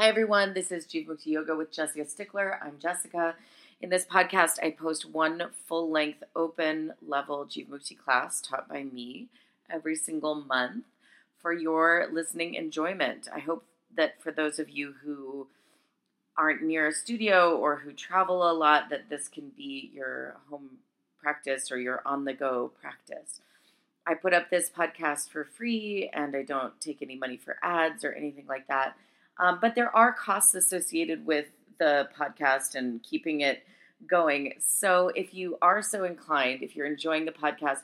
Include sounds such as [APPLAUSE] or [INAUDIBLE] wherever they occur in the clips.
Hi, everyone. This is Jivamukti Yoga with Jessica Stickler. I'm Jessica. In this podcast, I post one full length open level Jivamukti class taught by me every single month for your listening enjoyment. I hope that for those of you who aren't near a studio or who travel a lot, that this can be your home practice or your on the go practice. I put up this podcast for free and I don't take any money for ads or anything like that. Um, but there are costs associated with the podcast and keeping it going. So if you are so inclined, if you're enjoying the podcast,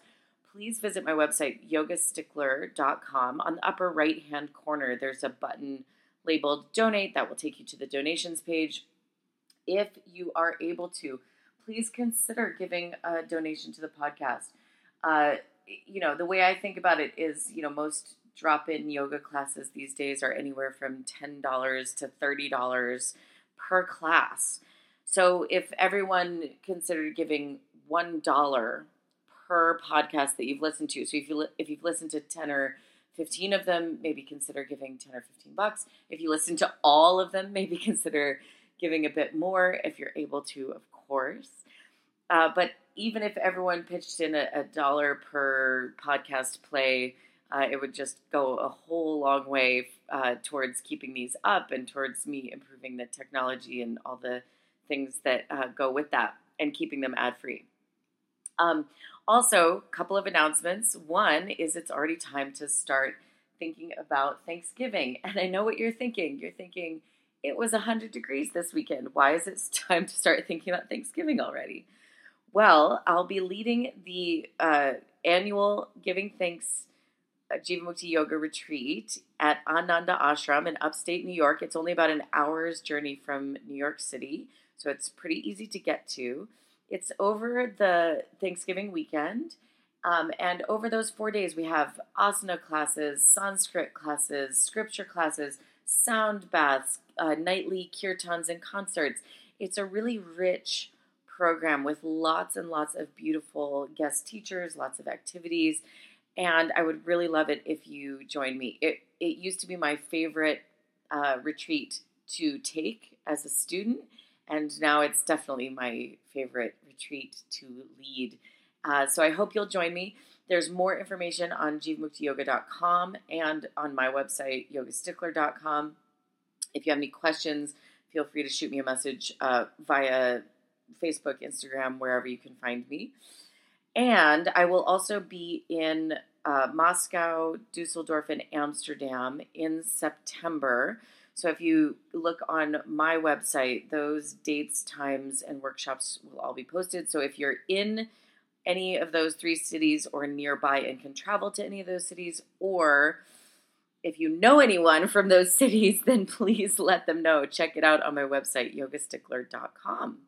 please visit my website, yogastickler.com. On the upper right hand corner, there's a button labeled donate that will take you to the donations page. If you are able to, please consider giving a donation to the podcast. Uh, you know, the way I think about it is, you know, most drop in yoga classes these days are anywhere from $10 to $30 per class. So if everyone considered giving $1 per podcast that you've listened to, so if you if you've listened to 10 or 15 of them, maybe consider giving 10 or 15 bucks. If you listen to all of them, maybe [LAUGHS] consider giving a bit more if you're able to, of course. Uh, but even if everyone pitched in a, a dollar per podcast play, uh, it would just go a whole long way uh, towards keeping these up and towards me improving the technology and all the things that uh, go with that and keeping them ad free. Um, also, a couple of announcements. One is it's already time to start thinking about Thanksgiving. [LAUGHS] And I know what you're thinking. You're thinking, it was 100 degrees this weekend. Why is it [LAUGHS] time to start thinking about Thanksgiving already? Well, I'll be leading the uh, annual Giving Thanks Jivamukti Yoga retreat at Ananda Ashram in upstate New York. It's only about an hour's journey from New York City, so it's pretty easy to get to. It's over the Thanksgiving weekend. Um, and over those four days, we have asana classes, Sanskrit classes, scripture classes, sound baths, uh, nightly kirtans, and concerts. It's a really rich program with lots and lots of beautiful guest teachers, lots of activities, and I would really love it if you join me. It it used to be my favorite uh, retreat to take as a student, and now it's definitely my favorite retreat to lead. Uh, so I hope you'll join me. There's more information on jivamuktiyoga.com and on my website, yogastickler.com. If you have any questions, feel free to shoot me a message uh, via Facebook, Instagram, wherever you can find me. And I will also be in uh, Moscow, Dusseldorf, and Amsterdam in September. So if you look on my website, those dates, times, and workshops will all be posted. So if you're in any of those three cities or nearby and can travel to any of those cities, or if you know anyone from those [LAUGHS] cities, then please let them know. Check it out on my website, yogastickler.com.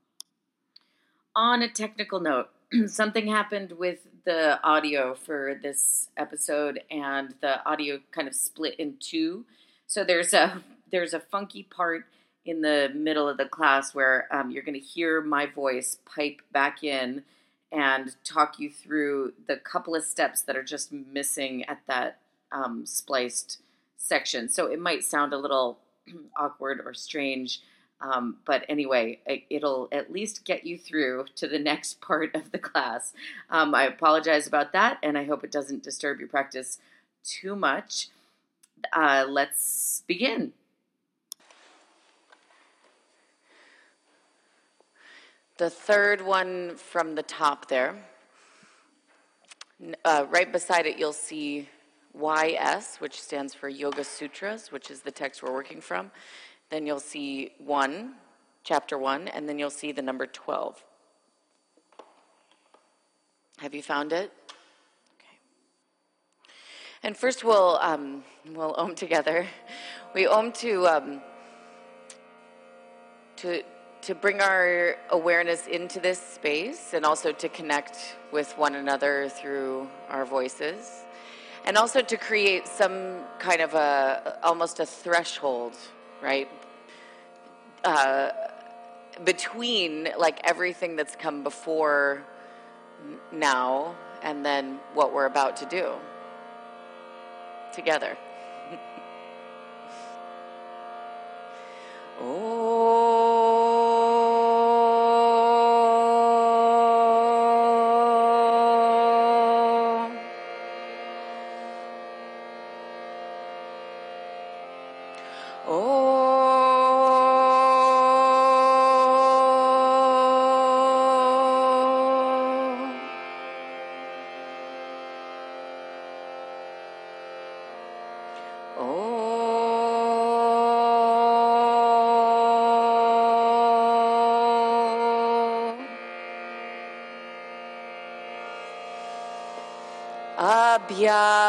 On a technical note, [CLEARS THROAT] something happened with the audio for this episode, and the audio kind of split in two. So there's a [LAUGHS] there's a funky part in the middle of the class where um, you're going to hear my voice pipe back in and talk you through the couple of steps that are just missing at that um, spliced section. So it might sound a little [CLEARS THROAT] awkward or strange. Um, but anyway, it'll at least get you through to the next [LAUGHS] part of the class. Um, I apologize about that, and I hope it doesn't disturb your practice too much. Uh, let's begin. The third one from the top there, uh, right beside it, you'll see YS, which stands for Yoga Sutras, which is the text we're working from. Then you'll see 1, chapter 1, and then you'll see the number 12. Have you found it? Okay. And first we'll, um, we'll [LAUGHS] om together. We om to, um, to, to bring our awareness into this space and also to connect with one another through our voices and also to create some kind of a almost a threshold right? Uh, between like everything that's come before now and then what we're about to do together. [LAUGHS]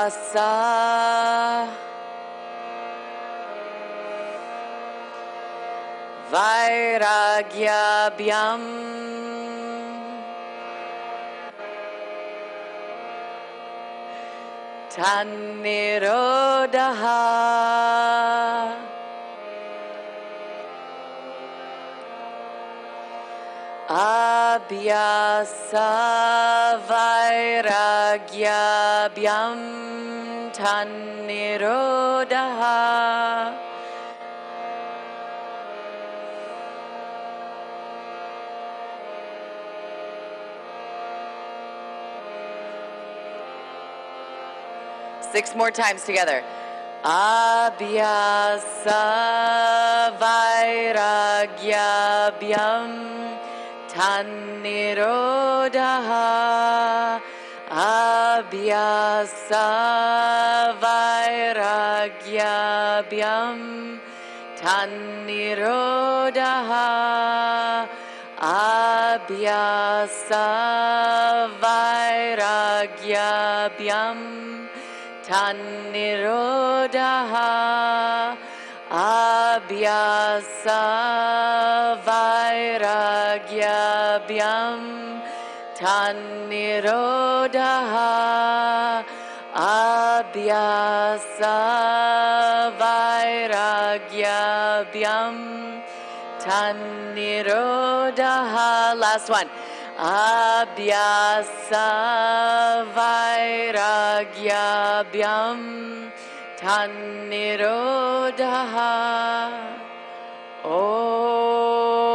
passar. Vairagyabhyam Tannirodaha Ah Abhyasa tannirodaha Six more times together. Abhyasa vairagyabhyam tannirodaha abhyasa vairagyabhyam tannirodaha abhyasa vairagyabhyam tannirodaha abhyasa vairagyabhyam Tanirodaha Abhyasa Vairagyabhyam Tanirodaha Last one. Abhyasa Vairagya Vyam Tanirodaha Oh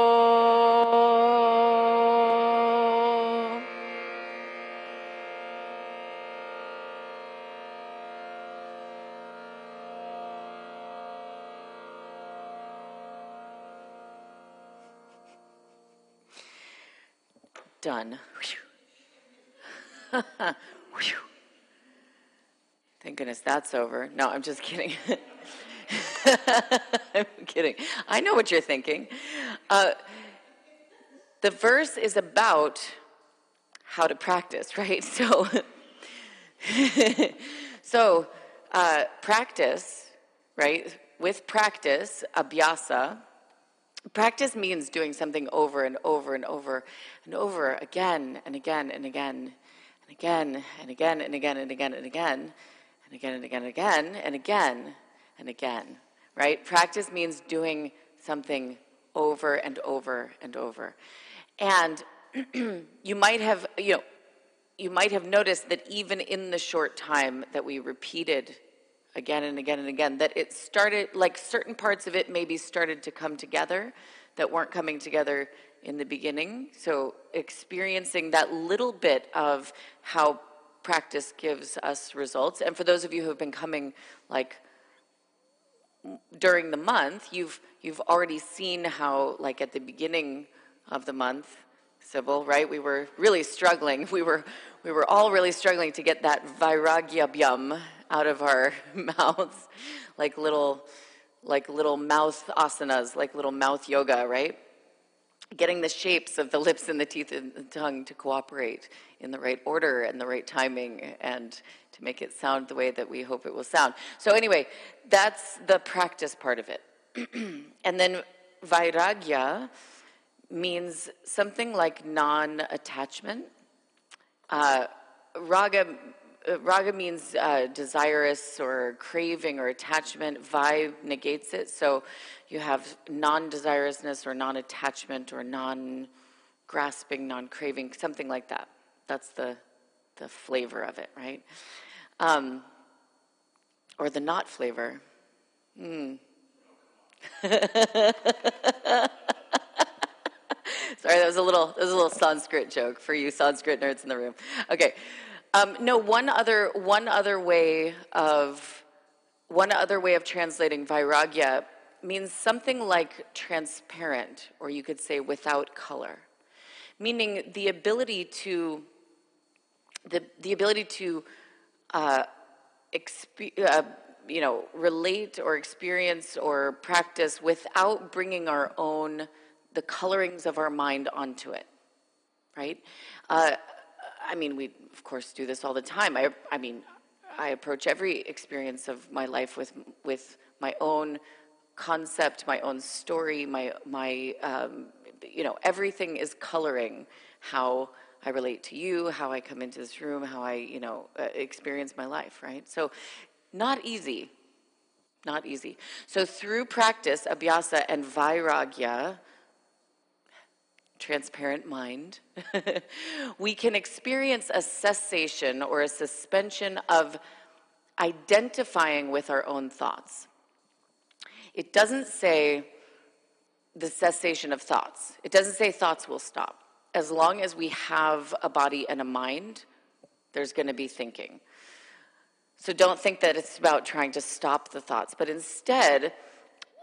done. [LAUGHS] Thank goodness that's over. No, I'm just kidding. [LAUGHS] I'm kidding. I know what you're thinking. Uh, the verse is about how to practice, [LAUGHS] right? So, so uh, practice, right? With practice, abhyasa. Practice means doing something over and over and over and over again and again and again and again and again and again and again and again and again and again and again and again and again, right? Practice means doing something over and over and over. And you might have, you know, you might have noticed that even in the short time that we repeated again and again and again, that it started, like certain parts of it maybe started to come together that weren't coming together in the beginning. So experiencing that little bit of how practice gives us results. And for those of you who have been coming like during the month, you've you've already seen how like at the beginning of the month, Sybil, right? We were really struggling. [LAUGHS] We were we were all really struggling to get that vairagyabhyam out of our [LAUGHS] mouths, like little like little mouth asanas, like little mouth yoga, right? Getting the shapes of the lips and the teeth and the tongue to cooperate in the right order and the right timing and to make it sound the way that we hope it will sound. So, anyway, that's the practice part of it. [CLEARS THROAT] and then vairagya means something like non attachment. Uh, raga, uh, raga means uh, desirous or craving or attachment. Vai negates it. So you have non desirousness or non attachment or non grasping, non craving, something like that. That's the, the flavor of it, right? Um, or the not flavor. Hmm. [LAUGHS] Sorry, that was a little that was a little Sanskrit joke for you Sanskrit nerds in the room. Okay, um, no one other one other way of one other way of translating vairagya means something like transparent, or you could say without color, meaning the ability to the the ability to uh, exp- uh, you know relate or experience or practice without bringing our own the colorings of our mind onto it, right? Uh, I mean, we of course do this all the time. I, I mean, I approach every experience of my life with with my own concept, my own story, my my um, you know everything is coloring how I relate to you, how I come into this room, how I you know uh, experience my life, right? So, not easy, not easy. So through practice, abhyasa and vairagya transparent mind, [LAUGHS] we can experience a cessation or a suspension of identifying with our own thoughts. It doesn't say the cessation of thoughts, it doesn't say thoughts will stop. As long as we have a body and a mind, there's going to be thinking. So don't think that it's about trying to stop the thoughts, but instead,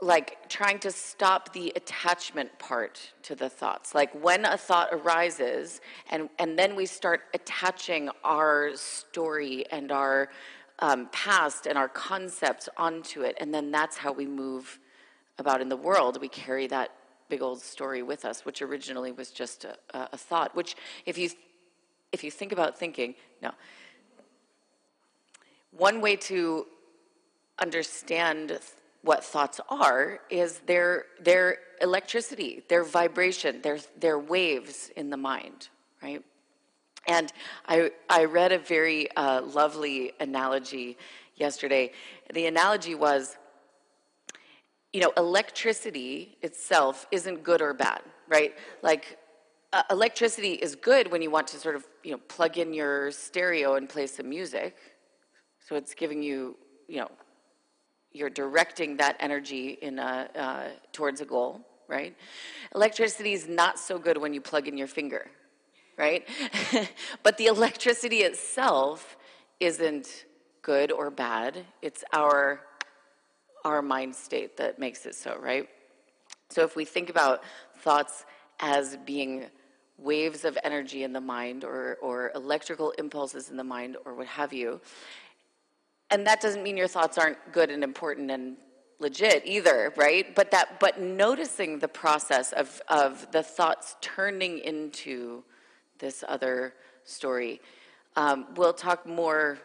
like trying to stop the attachment part to the thoughts. Like when a thought arises and and then we start attaching our story and our um, past and our concepts onto it and then that's how we move about in the world. We carry that big old story with us which originally was just a, a thought which if you if you think about thinking no. One way to understand what thoughts are is their their electricity, their vibration, their their waves in the mind, right? And I I read a very uh, lovely analogy yesterday. The analogy was, you know, electricity itself isn't good or bad, right? Like uh, electricity is good when you want to sort of you know plug in your stereo and play some music, so it's giving you you know you're directing that energy in a, uh, towards a goal, right? Electricity is not so good when you plug in your finger, right? [LAUGHS] but the electricity itself isn't good or bad. It's our our mind state that makes it so, right? So if we think about thoughts as being waves of energy in the mind or, or electrical impulses in the mind or what have you, and that doesn't mean your thoughts aren't good and important and legit either right? But that but noticing the process of of the thoughts turning into this other story um, we'll talk more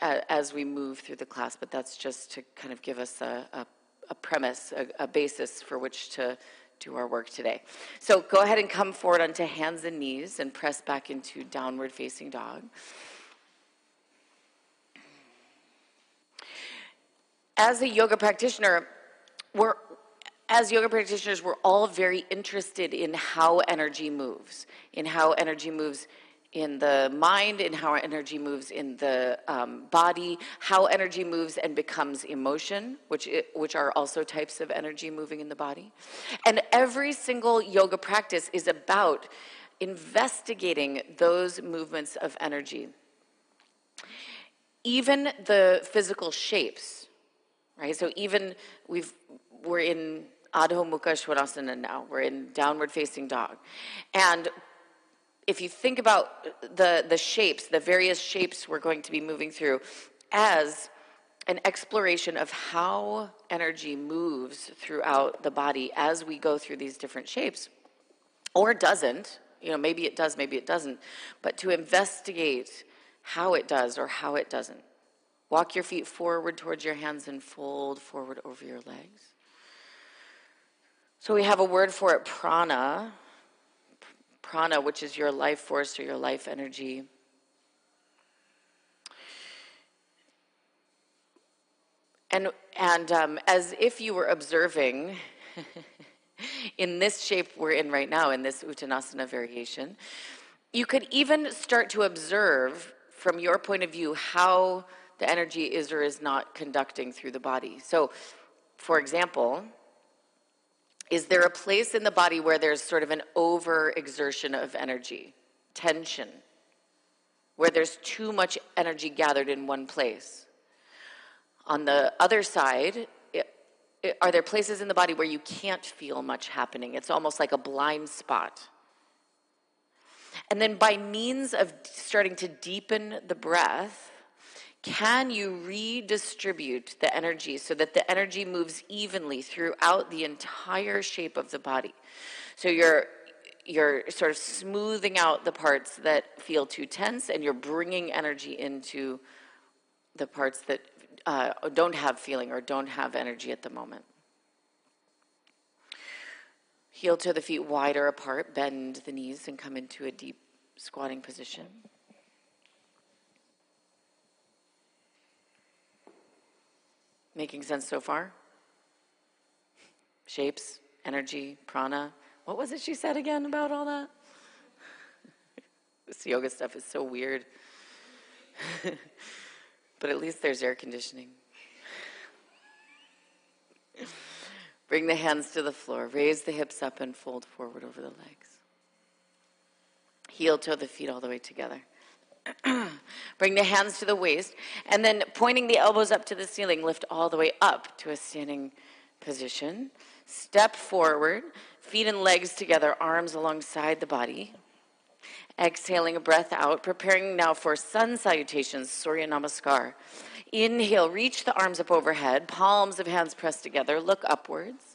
as we move through the class but that's just to kind of give us a, a, a premise a, a basis for which to do our work today. So go ahead and come forward onto hands and knees and press back into downward facing dog as a yoga practitioner, we're as yoga practitioners, we're all very interested in how energy moves, in how energy moves in the mind, in how energy moves in the um, body, how energy moves and becomes emotion, which it, which are also types of energy moving in the body, and every single yoga practice is about investigating those movements of energy. Even the physical shapes right? So even we've we're in Adho Mukha Svanasana now. We're in downward facing dog, and if you think about the the shapes, the various shapes we're going to be moving through, as an exploration of how energy moves throughout the body as we go through these different shapes, or doesn't. You know, maybe it does, maybe it doesn't. But to investigate how it does or how it doesn't. Walk your feet forward towards your hands and fold forward over your legs. So we have a word for it prana. Prana, which is your life force or your life energy. And, and um, as if you were observing [LAUGHS] in this shape we're in right now, in this Uttanasana variation, you could even start to observe from your point of view how the energy is or is not conducting through the body. So, for example, is there a place in the body where there's sort of an overexertion of energy, tension, where there's too much energy gathered in one place? On the other side, it, it, are there places in the body where you can't feel much happening? It's almost like a blind spot. And then, by means of starting to deepen the breath, can you redistribute the energy so that the energy moves evenly throughout the entire shape of the body? So you're you're sort of smoothing out the parts that feel too tense, and you're bringing energy into the parts that uh, don't have feeling or don't have energy at the moment. Heel toe the feet wider apart, bend the knees, and come into a deep squatting position. Making sense so far? Shapes, energy, prana. What was it she said again about all that? [LAUGHS] this yoga stuff is so weird. [LAUGHS] but at least there's air conditioning. [LAUGHS] Bring the hands to the floor. Raise the hips up and fold forward over the legs. Heel toe the feet all the way together. [CLEARS THROAT] Bring the hands to the waist, and then pointing the elbows up to the ceiling, lift all the way up to a standing position. Step forward, feet and legs together, arms alongside the body. Exhaling a breath out, preparing now for sun salutations, Surya Namaskar. Inhale, reach the arms up overhead, palms of hands pressed together, look upwards.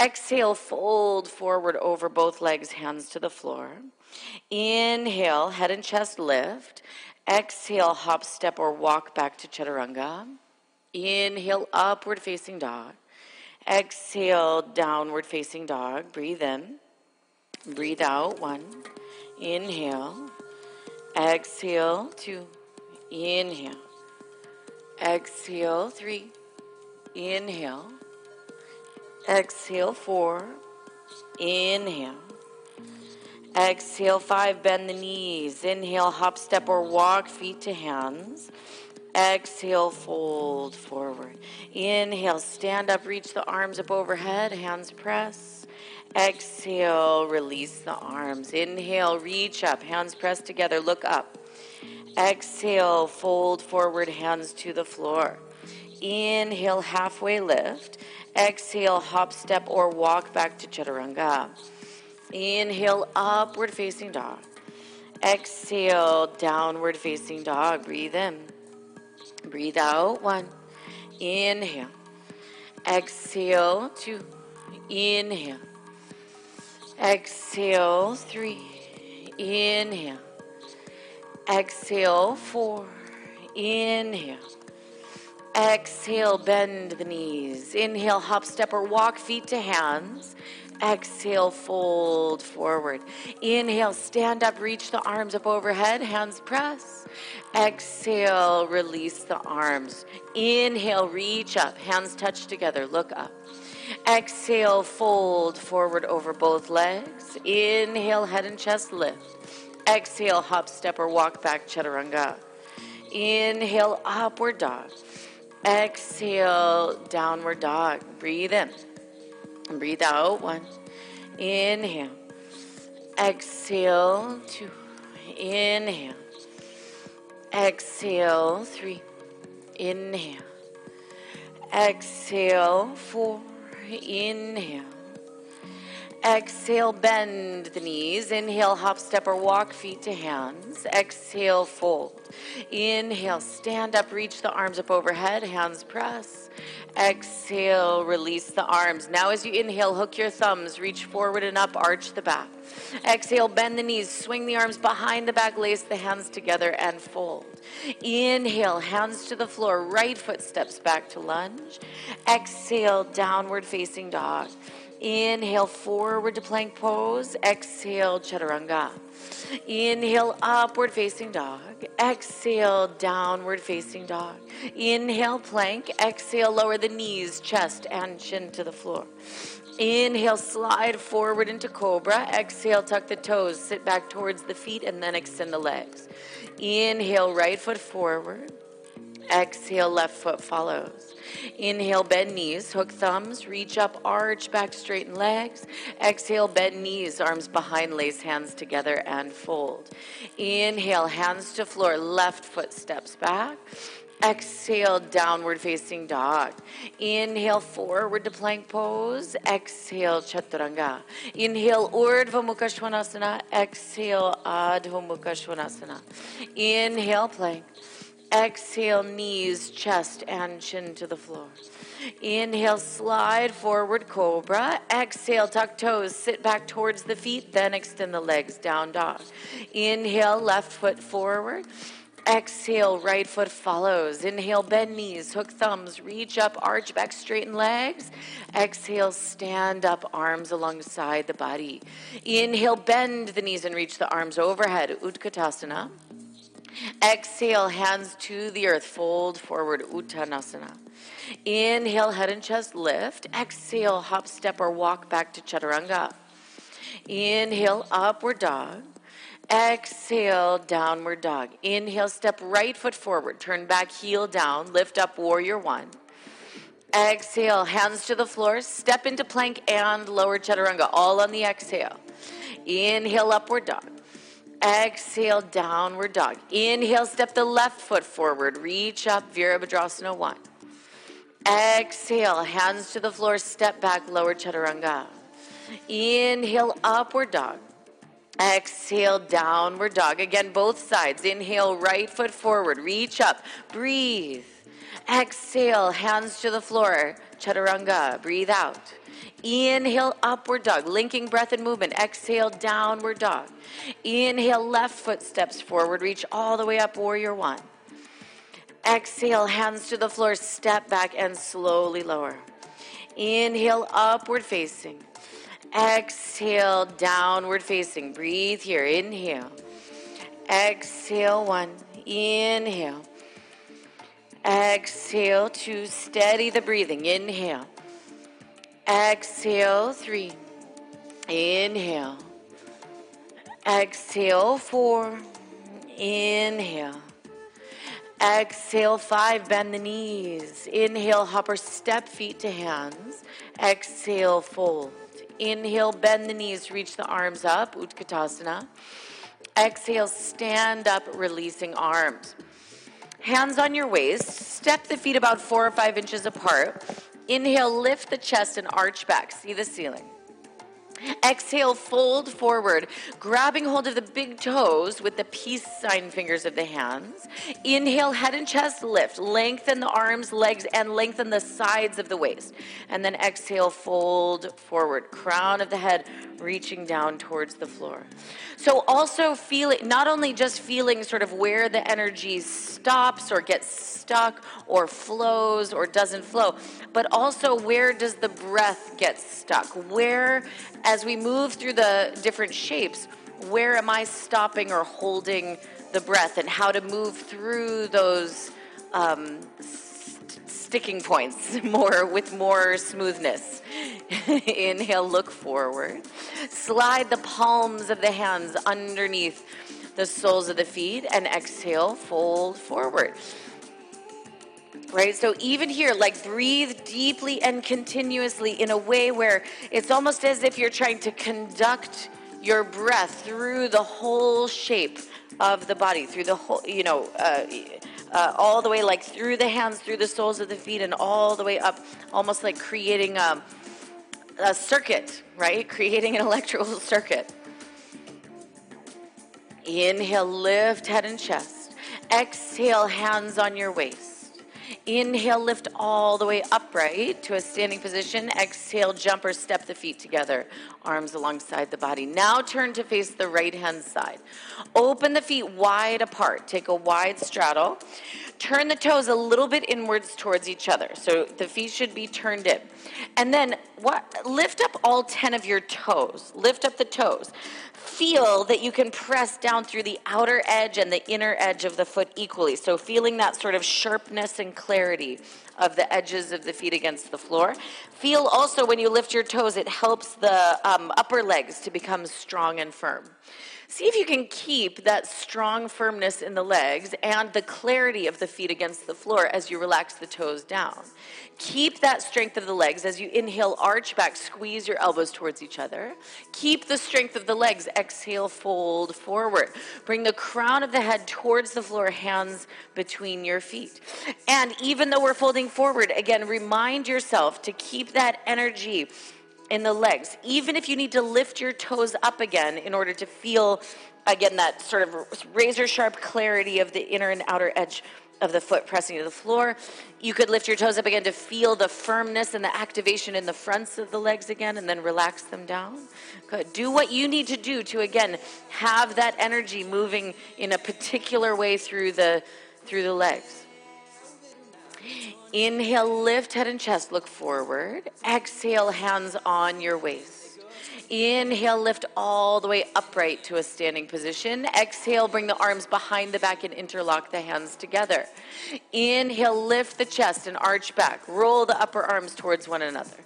Exhale, fold forward over both legs, hands to the floor. Inhale, head and chest lift. Exhale, hop, step, or walk back to chaturanga. Inhale, upward facing dog. Exhale, downward facing dog. Breathe in. Breathe out. One. Inhale. Exhale. Two. Inhale. Exhale. Three. Inhale. Exhale. Four. Inhale. Exhale, five, bend the knees. Inhale, hop, step, or walk, feet to hands. Exhale, fold forward. Inhale, stand up, reach the arms up overhead, hands press. Exhale, release the arms. Inhale, reach up, hands pressed together, look up. Exhale, fold forward, hands to the floor. Inhale, halfway lift. Exhale, hop, step, or walk back to chaturanga. Inhale, upward facing dog. Exhale, downward facing dog. Breathe in. Breathe out. One. Inhale. Exhale. Two. Inhale. Exhale. Three. Inhale. Exhale. Four. Inhale. Exhale, bend the knees. Inhale, hop, step, or walk feet to hands. Exhale, fold forward. Inhale, stand up, reach the arms up overhead, hands press. Exhale, release the arms. Inhale, reach up, hands touch together, look up. Exhale, fold forward over both legs. Inhale, head and chest lift. Exhale, hop, step, or walk back, chaturanga. Inhale, upward dog. Exhale, downward dog. Breathe in. And breathe out. One. Inhale. Exhale. Two. Inhale. Exhale. Three. Inhale. Exhale. Four. Inhale. Exhale, bend the knees. Inhale, hop, step, or walk feet to hands. Exhale, fold. Inhale, stand up, reach the arms up overhead, hands press. Exhale, release the arms. Now, as you inhale, hook your thumbs, reach forward and up, arch the back. Exhale, bend the knees, swing the arms behind the back, lace the hands together, and fold. Inhale, hands to the floor, right foot steps back to lunge. Exhale, downward facing dog. Inhale, forward to plank pose. Exhale, chaturanga. Inhale, upward facing dog. Exhale, downward facing dog. Inhale, plank. Exhale, lower the knees, chest, and chin to the floor. Inhale, slide forward into cobra. Exhale, tuck the toes, sit back towards the feet, and then extend the legs. Inhale, right foot forward. Exhale, left foot follows. Inhale, bend knees, hook thumbs, reach up, arch back, straighten legs. Exhale, bend knees, arms behind, lace hands together and fold. Inhale, hands to floor, left foot steps back. Exhale, downward facing dog. Inhale, forward to plank pose. Exhale, chaturanga. Inhale, Urdhva Mukha Svanasana. Exhale, Adho Mukha Svanasana. Inhale, plank. Exhale, knees, chest, and chin to the floor. Inhale, slide forward, cobra. Exhale, tuck toes, sit back towards the feet, then extend the legs, down dog. Inhale, left foot forward. Exhale, right foot follows. Inhale, bend knees, hook thumbs, reach up, arch back, straighten legs. Exhale, stand up, arms alongside the body. Inhale, bend the knees and reach the arms overhead. Utkatasana. Exhale, hands to the earth, fold forward, Uttanasana. Inhale, head and chest lift. Exhale, hop, step, or walk back to Chaturanga. Inhale, upward dog. Exhale, downward dog. Inhale, step right foot forward. Turn back, heel down. Lift up, warrior one. Exhale, hands to the floor. Step into plank and lower chaturanga, all on the exhale. Inhale, upward dog. Exhale, downward dog. Inhale, step the left foot forward. Reach up, Virabhadrasana one. Exhale, hands to the floor. Step back, lower chaturanga. Inhale, upward dog. Exhale, downward dog. Again, both sides. Inhale, right foot forward. Reach up. Breathe. Exhale, hands to the floor. Chaturanga. Breathe out. Inhale, upward dog, linking breath and movement. Exhale, downward dog. Inhale, left foot steps forward. Reach all the way up, warrior one. Exhale, hands to the floor, step back and slowly lower. Inhale, upward facing. Exhale, downward facing. Breathe here. Inhale. Exhale, one. Inhale. Exhale, two. Steady the breathing. Inhale. Exhale, three. Inhale. Exhale, four. Inhale. Exhale, five. Bend the knees. Inhale, hopper, step feet to hands. Exhale, fold. Inhale, bend the knees, reach the arms up, Utkatasana. Exhale, stand up, releasing arms. Hands on your waist, step the feet about four or five inches apart. Inhale, lift the chest and arch back. See the ceiling. Exhale, fold forward, grabbing hold of the big toes with the peace sign fingers of the hands. Inhale, head and chest lift. Lengthen the arms, legs, and lengthen the sides of the waist. And then exhale, fold forward. Crown of the head reaching down towards the floor. So, also feeling, not only just feeling sort of where the energy stops or gets stuck or flows or doesn't flow, but also where does the breath get stuck? Where, as we move through the different shapes, where am I stopping or holding the breath and how to move through those um, sticking points [LAUGHS] more with more smoothness. [LAUGHS] Inhale, look forward. Slide the palms of the hands underneath the soles of the feet and exhale, fold forward. Right? So even here, like breathe deeply and continuously in a way where it's almost as if you're trying to conduct your breath through the whole shape of the body, through the whole, you know, uh, uh, all the way like through the hands, through the soles of the feet, and all the way up, almost like creating a, a circuit, right? [LAUGHS] Creating an electrical [LAUGHS] circuit. Inhale, lift head and chest. Exhale, hands on your waist. Inhale, lift all the way upright to a standing position. Exhale, jump or step the feet together, arms alongside the body. Now turn to face the right hand side. Open the feet wide apart. Take a wide straddle. Turn the toes a little bit inwards towards each other. So the feet should be turned in. And then what, lift up all 10 of your toes. Lift up the toes feel that you can press down through the outer edge and the inner edge of the foot equally. So, feeling that sort of sharpness and clarity of the edges of the feet against the floor. Feel also when you lift your toes, it helps the um, upper legs to become strong and firm. See if you can keep that strong firmness in the legs and the clarity of the feet against the floor as you relax the toes down. Keep that strength of the legs as you inhale, arch back, squeeze your elbows towards each other. Keep the strength of the legs. Exhale, fold forward. Bring the crown of the head towards the floor, hands between your feet. And even though we're folding forward, again, remind yourself to keep that energy in the legs, even if you need to lift your toes up again in order to feel, again, that sort of razor sharp clarity of the inner and outer edge of the foot pressing to the floor. You could lift your toes up again to feel the firmness and the activation in the fronts of the legs again and then relax them down. Good. Do what you need to do to again have that energy moving in a particular way through the through the legs. Inhale, lift head and chest, look forward. Exhale, hands on your waist. Inhale, lift all the way upright to a standing position. Exhale, bring the arms behind the back and interlock the hands together. Inhale, lift the chest and arch back. Roll the upper arms towards one another.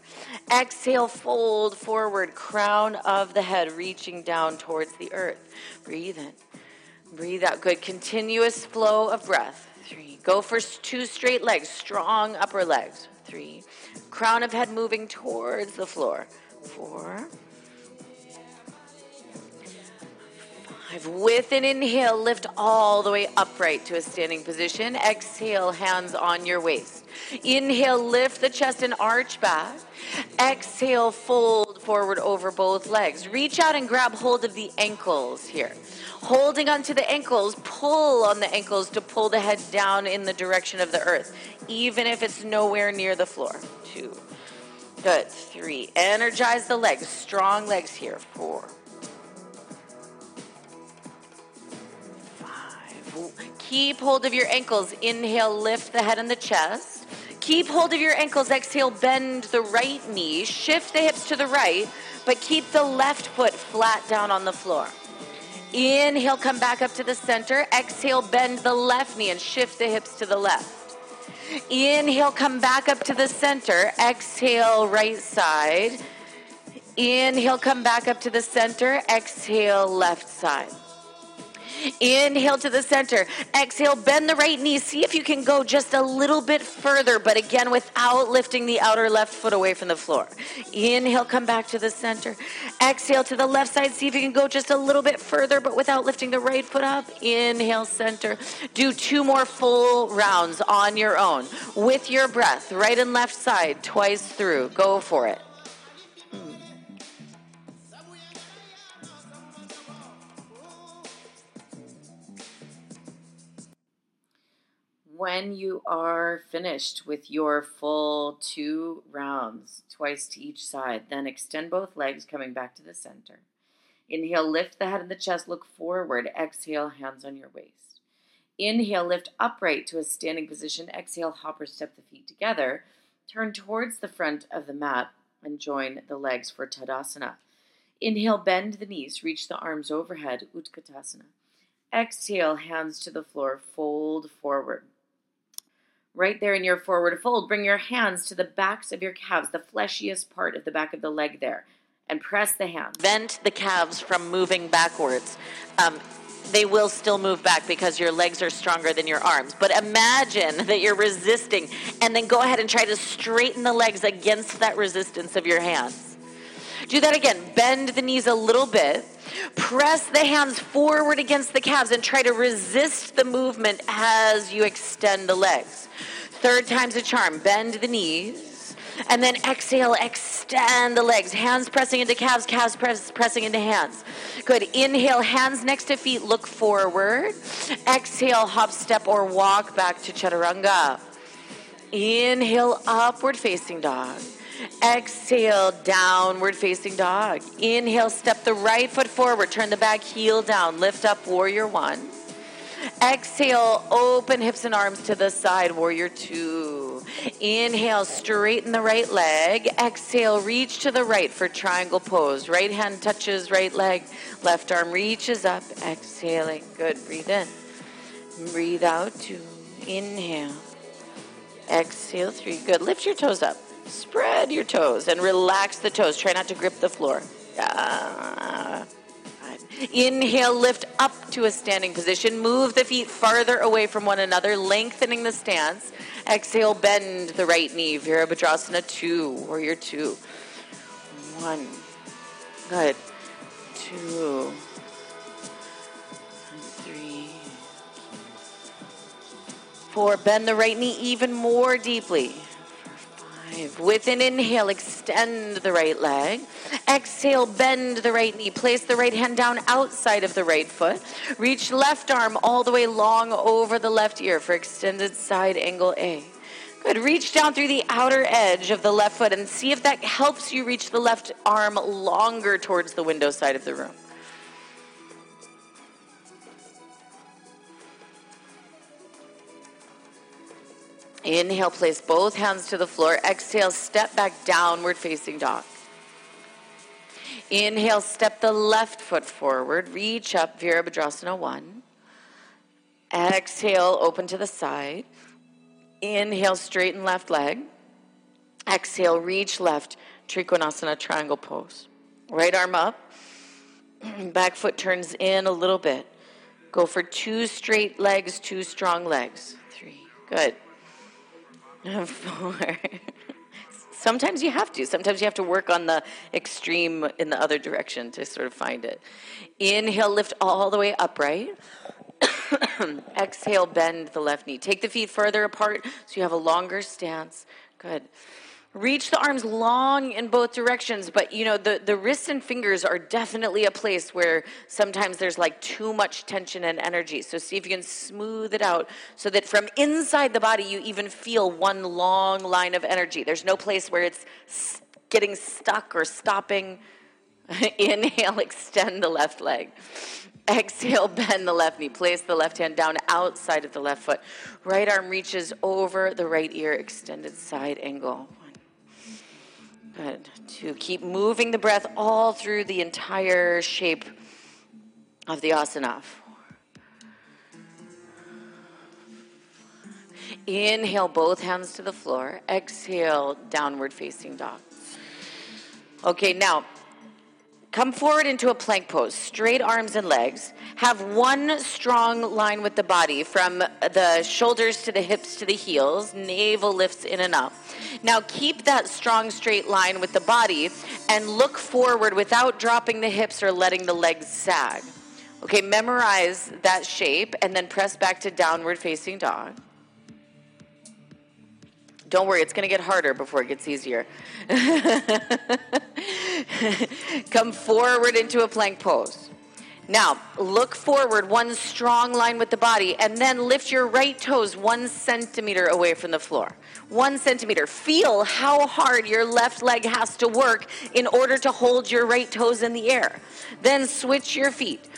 Exhale, fold forward, crown of the head reaching down towards the earth. Breathe in. Breathe out. Good. Continuous flow of breath. Three. Go for two straight legs, strong upper legs. Three. Crown of head moving towards the floor. Four. Five. With an inhale, lift all the way upright to a standing position. Exhale, hands on your waist. Inhale, lift the chest and arch back. Exhale, fold forward over both legs. Reach out and grab hold of the ankles here holding onto the ankles, pull on the ankles to pull the head down in the direction of the earth, even if it's nowhere near the floor. Two. Good. Three. Energize the legs. Strong legs here. Four. Five. Keep hold of your ankles. Inhale, lift the head and the chest. Keep hold of your ankles. Exhale, bend the right knee. Shift the hips to the right, but keep the left foot flat down on the floor. Inhale, come back up to the center. Exhale, bend the left knee and shift the hips to the left. Inhale, come back up to the center. Exhale, right side. Inhale, come back up to the center. Exhale, left side. Inhale to the center. Exhale, bend the right knee. See if you can go just a little bit further, but again, without lifting the outer left foot away from the floor. Inhale, come back to the center. Exhale to the left side. See if you can go just a little bit further, but without lifting the right foot up. Inhale, center. Do two more full rounds on your own with your breath, right and left side, twice through. Go for it. When you are finished with your full two rounds, twice to each side, then extend both legs, coming back to the center. Inhale, lift the head and the chest, look forward. Exhale, hands on your waist. Inhale, lift upright to a standing position. Exhale, hop or step the feet together. Turn towards the front of the mat and join the legs for Tadasana. Inhale, bend the knees, reach the arms overhead, Utkatasana. Exhale, hands to the floor, fold forward right there in your forward fold, bring your hands to the backs of your calves, the fleshiest part of the back of the leg there, and press the hands. Vent the calves from moving backwards. Um, they will still move back because your legs are stronger than your arms. But imagine [LAUGHS] that you're resisting, and then go ahead and try to straighten the legs against that resistance of your hands. Do that again. Bend the knees a little bit. Press the hands forward against the calves and try to resist the movement as you extend the legs. Third time's a charm. Bend the knees. And then exhale, extend the legs. Hands pressing into calves, calves press, pressing into hands. Good. Inhale, hands next to feet, look forward. Exhale, hop, step, or walk back to chaturanga. Inhale, upward facing dog. Exhale, downward facing dog. Inhale, step the right foot forward, turn the back heel down, lift up, warrior one. Exhale, open hips and arms to the side, warrior two. Inhale, straighten the right leg. Exhale, reach to the right for triangle pose. Right hand touches right leg, left arm reaches up. Exhaling, good. Breathe in. Breathe out two. Inhale. Exhale, three. Good. Lift your toes up. Spread your toes and relax the toes. Try not to grip the floor. Uh, Inhale, lift up to a standing position. Move the feet farther away from one another, lengthening the stance. Exhale, bend the right knee. Virabhadrasana two, warrior two. One. Good. Two. Three. Four. Bend the right knee even more deeply. Five. With an inhale, extend the right leg. Exhale, bend the right knee. Place the right hand down outside of the right foot. Reach left arm all the way long over the left ear for extended side angle A. Good. Reach down through the outer edge of the left foot and see if that helps you reach the left arm longer towards the window side of the room. Inhale, place both hands to the floor. Exhale, step back downward facing dog. Inhale, step the left foot forward. Reach up, Virabhadrasana 1. Exhale, open to the side. Inhale, straighten left leg. Exhale, reach left, Trikonasana triangle pose. Right arm up. [CLEARS THROAT] Back foot turns in a little bit. Go for two straight legs, two strong legs. Three. Good. [LAUGHS] Four. Sometimes you have to. Sometimes you have to work on the extreme in the other direction to sort of find it. Inhale, lift all the way upright. [COUGHS] Exhale, bend the left knee. Take the feet further apart so you have a longer stance. Good. Reach the arms long in both directions, but you know, the, the wrists and fingers are definitely a place where sometimes there's like too much tension and energy. So see if you can smooth it out so that from inside the body you even feel one long line of energy. There's no place where it's getting stuck or stopping. [LAUGHS] Inhale, extend the left leg. Exhale, [LAUGHS] bend the left knee. Place the left hand down outside of the left foot. Right arm reaches over the right ear, extended side angle. Good. Two. Keep moving the breath all through the entire shape of the asana. Inhale, both hands to the floor. Exhale, downward facing dog. Okay, now Come forward into a plank pose, straight arms and legs. Have one strong line with the body from the shoulders to the hips to the heels. Navel lifts in and up. Now keep that strong straight line with the body and look forward without dropping the hips or letting the legs sag. Okay, memorize that shape and then press back to downward facing dog. Don't worry, it's going to get harder before it gets easier. [LAUGHS] Come forward into a plank pose. Now, look forward one strong line with the body, and then lift your right toes one centimeter away from the floor. One centimeter. Feel how hard your left leg has to work in order to hold your right toes in the air. Then switch your feet.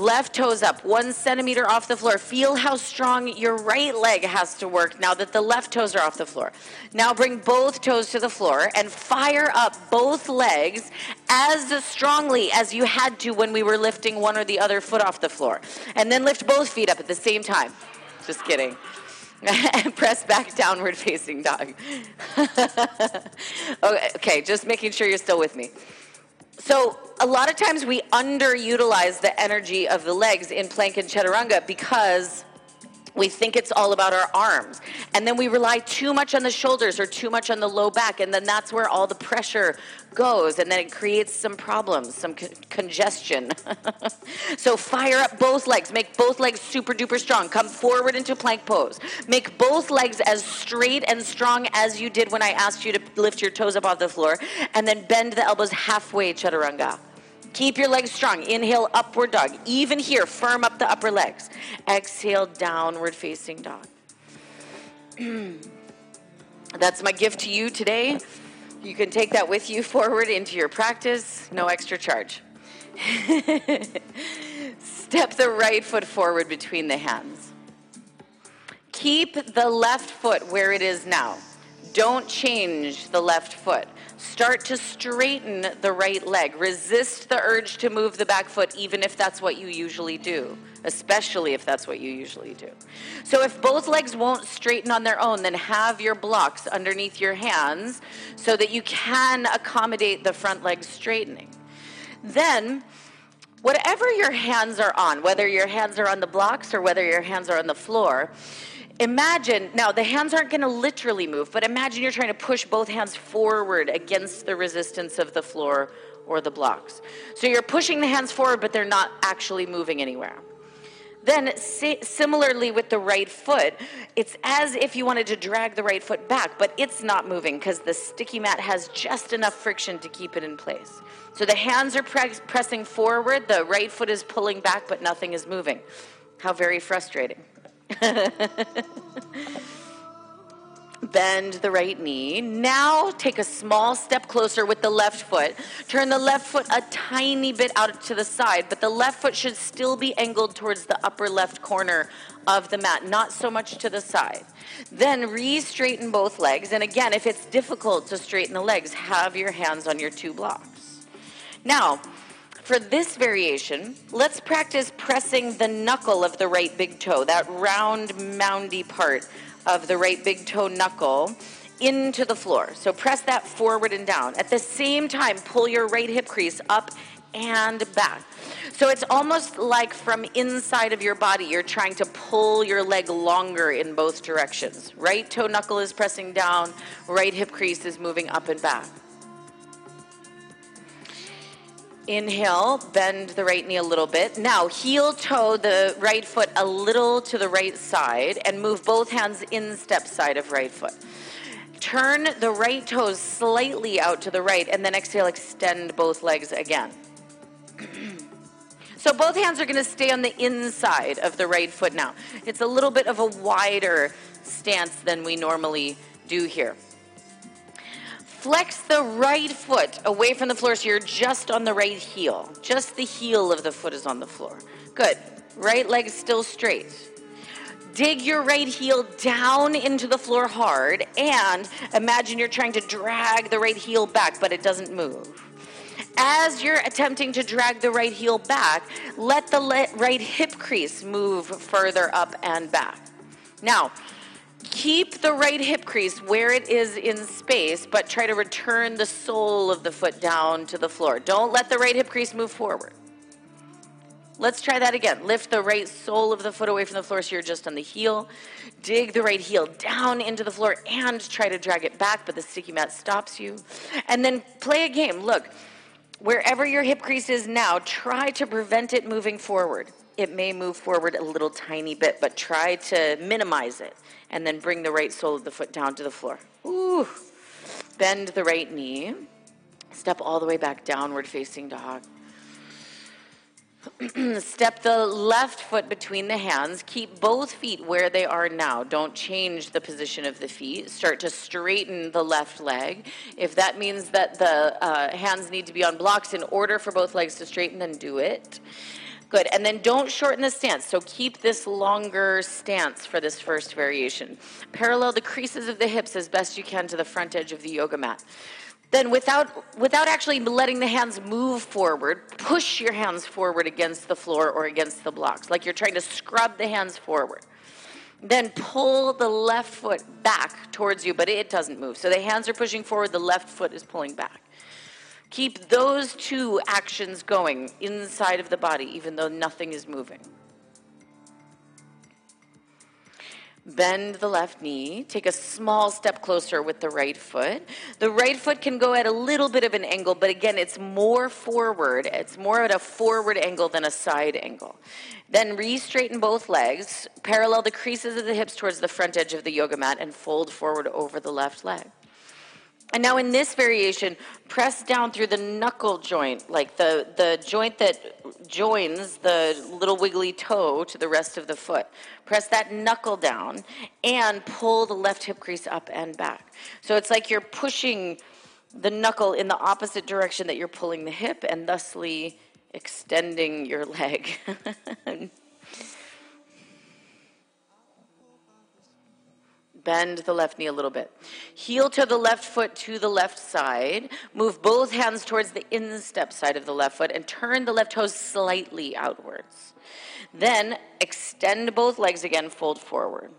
Left toes up, one centimeter off the floor. Feel how strong your right leg has to work now that the left toes are off the floor. Now bring both toes to the floor and fire up both legs as strongly as you had to when we were lifting one or the other foot off the floor. And then lift both feet up at the same time. Just kidding. and [LAUGHS] press back downward facing dog. okay, [LAUGHS] okay, just making sure you're still with me. So a lot of times we underutilize the energy of the legs in plank and chaturanga because we think it's all about our arms. And then we rely too much on the shoulders or too much on the low back. And then that's where all the pressure goes. And then it creates some problems, some con- congestion. [LAUGHS] so fire up both legs. Make both legs super duper strong. Come forward into plank pose. Make both legs as straight and strong as you did when I asked you to lift your toes up off the floor. And then bend the elbows halfway, chaturanga. Keep your legs strong. Inhale, upward dog. Even here, firm up the upper legs. Exhale, downward facing dog. [CLEARS THROAT] That's my gift to you today. You can take that with you [LAUGHS] forward into your practice, no extra charge. [LAUGHS] Step the right foot forward between the hands. Keep the left foot where it is now. Don't change the left foot. Start to straighten the right leg. Resist the urge to move the back foot, even if that's what you usually do, especially if that's what you usually do. So, if both legs won't straighten on their own, then have your blocks underneath your hands so that you can accommodate the front leg straightening. Then, whatever your hands are on, whether your hands are on the blocks or whether your hands are on the floor, imagine now the hands aren't going to literally move, but imagine you're trying to push both hands forward against the resistance of the floor or the blocks. So you're pushing the hands forward, but they're not actually moving anywhere. Then, similarly with the right foot, it's as if you wanted to drag the right foot back, but it's not moving because the sticky mat has just enough friction to keep it in place. So the hands are pre- pressing forward, the right foot is pulling back, but nothing is moving. How very frustrating. [LAUGHS] Bend the right knee. Now take a small step closer with the left foot. Turn the left foot a tiny bit out to the side, but the left foot should still be angled towards the upper left corner of the mat, not so much to the side. Then re straighten both legs. And again, if it's difficult to straighten the legs, have your hands on your two blocks. Now, for this variation, let's practice pressing the knuckle of the right big toe, that round, moundy part of the right big toe knuckle into the floor. So press that forward and down. At the same time, pull your right hip crease up and back. So it's almost like from inside of your body, you're trying to pull your leg longer in both directions. Right toe knuckle is pressing down, right hip crease is moving up and back. Inhale, bend the right knee a little bit. Now, heel toe the right foot a little to the right side and move both hands instep side of right foot. Turn the right toes slightly out to the right and then exhale, extend both legs again. [CLEARS THROAT] so both hands are going to stay on the inside of the right foot now. It's a little bit of a wider stance than we normally do here. Flex the right foot away from the floor so you're just on the right heel. Just the heel of the foot is on the floor. Good. Right leg is still straight. Dig your right heel down into the floor hard and imagine you're trying to drag the right heel back, but it doesn't move. As you're attempting to drag the right heel back, let the right hip crease move further up and back. Now, Keep the right hip crease where it is in space, but try to return the sole of the foot down to the floor. Don't let the right hip crease move forward. Let's try that again. Lift the right sole of the foot away from the floor so you're just on the heel. Dig the right heel down into the floor and try to drag it back, but the sticky mat stops you. And then play a game. Look, wherever your hip crease is now, try to prevent it moving forward. It may move forward a little tiny bit, but try to minimize it and then bring the right sole of the foot down to the floor. Ooh. Bend the right knee. Step all the way back downward facing dog. [CLEARS THROAT] Step the left foot between the hands. Keep both feet where they are now. Don't change the position of the feet. Start to straighten the left leg. If that means that the uh, hands need to be on blocks in order for both legs to straighten, then do it. Good. And then don't shorten the stance. So keep this longer stance for this first variation. Parallel the creases of the hips as best you can to the front edge of the yoga mat. Then without without actually letting the hands move forward, push your hands forward against the floor or against the blocks, like you're trying to scrub the hands forward. Then pull the left foot back towards you, but it doesn't move. So the hands are pushing forward, the left foot is pulling back. Keep those two actions going inside of the body, even though nothing is moving. Bend the left knee. Take a small step closer with the right foot. The right foot can go at a little bit of an angle, but again, it's more forward. It's more at a forward angle than a side angle. Then re straighten both legs, parallel the creases of the hips towards the front edge of the yoga mat, and fold forward over the left leg. And now in this variation, press down through the knuckle joint, like the, the joint that joins the little wiggly toe to the rest of the foot. Press that knuckle down and pull the left hip crease up and back. So it's like you're pushing the knuckle in the opposite direction that you're pulling the hip and thusly extending your leg. [LAUGHS] Bend the left knee a little bit. Heel toe the left foot to the left side. Move both hands towards the instep side of the left foot and turn the left toes slightly outwards. Then extend both legs again, fold forward.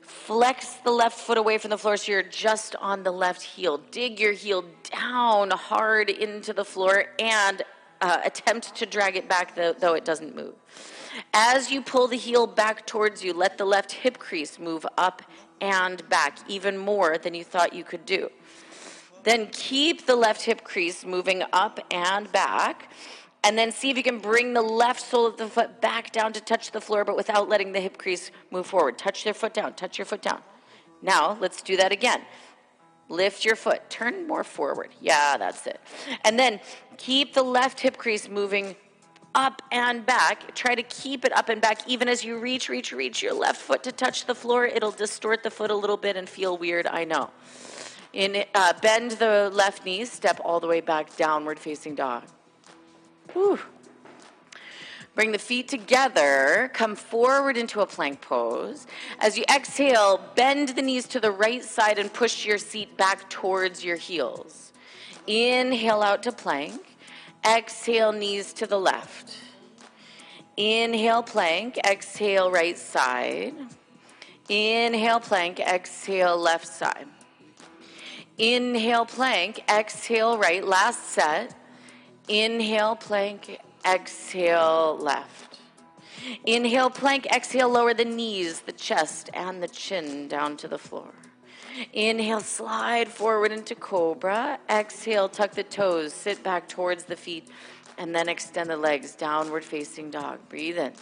Flex the left foot away from the floor so you're just on the left heel. Dig your heel down hard into the floor and uh, attempt to drag it back, though, though it doesn't move. As you pull the heel back towards you, let the left hip crease move up and back even more than you thought you could do. Then keep the left hip crease moving up and back. And then see if you can bring the left sole of the foot back down to touch the floor, but without letting the hip crease move forward. Touch your foot down, touch your foot down. Now, let's do that again. Lift your foot, turn more forward. Yeah, that's it. And then keep the left hip crease moving up and back. Try to keep it up and back even as you reach, reach, reach your left foot to touch the floor. It'll distort the foot a little bit and feel weird, I know. In uh, bend the left knee, step all the way back, downward facing dog. Whew. Bring the feet together, come forward into a plank pose. As you exhale, bend the knees to the right side and push your seat back towards your heels. Inhale out to plank. Exhale, knees to the left. Inhale, plank. Exhale, right side. Inhale, plank. Exhale, left side. Inhale, plank. Exhale, right. Last set. Inhale, plank, exhale, left. Inhale, plank, exhale, lower the knees, the chest, and the chin down to the floor. Inhale, slide forward into cobra. Exhale, tuck the toes, sit back towards the feet, and then extend the legs, downward facing dog. Breathe in.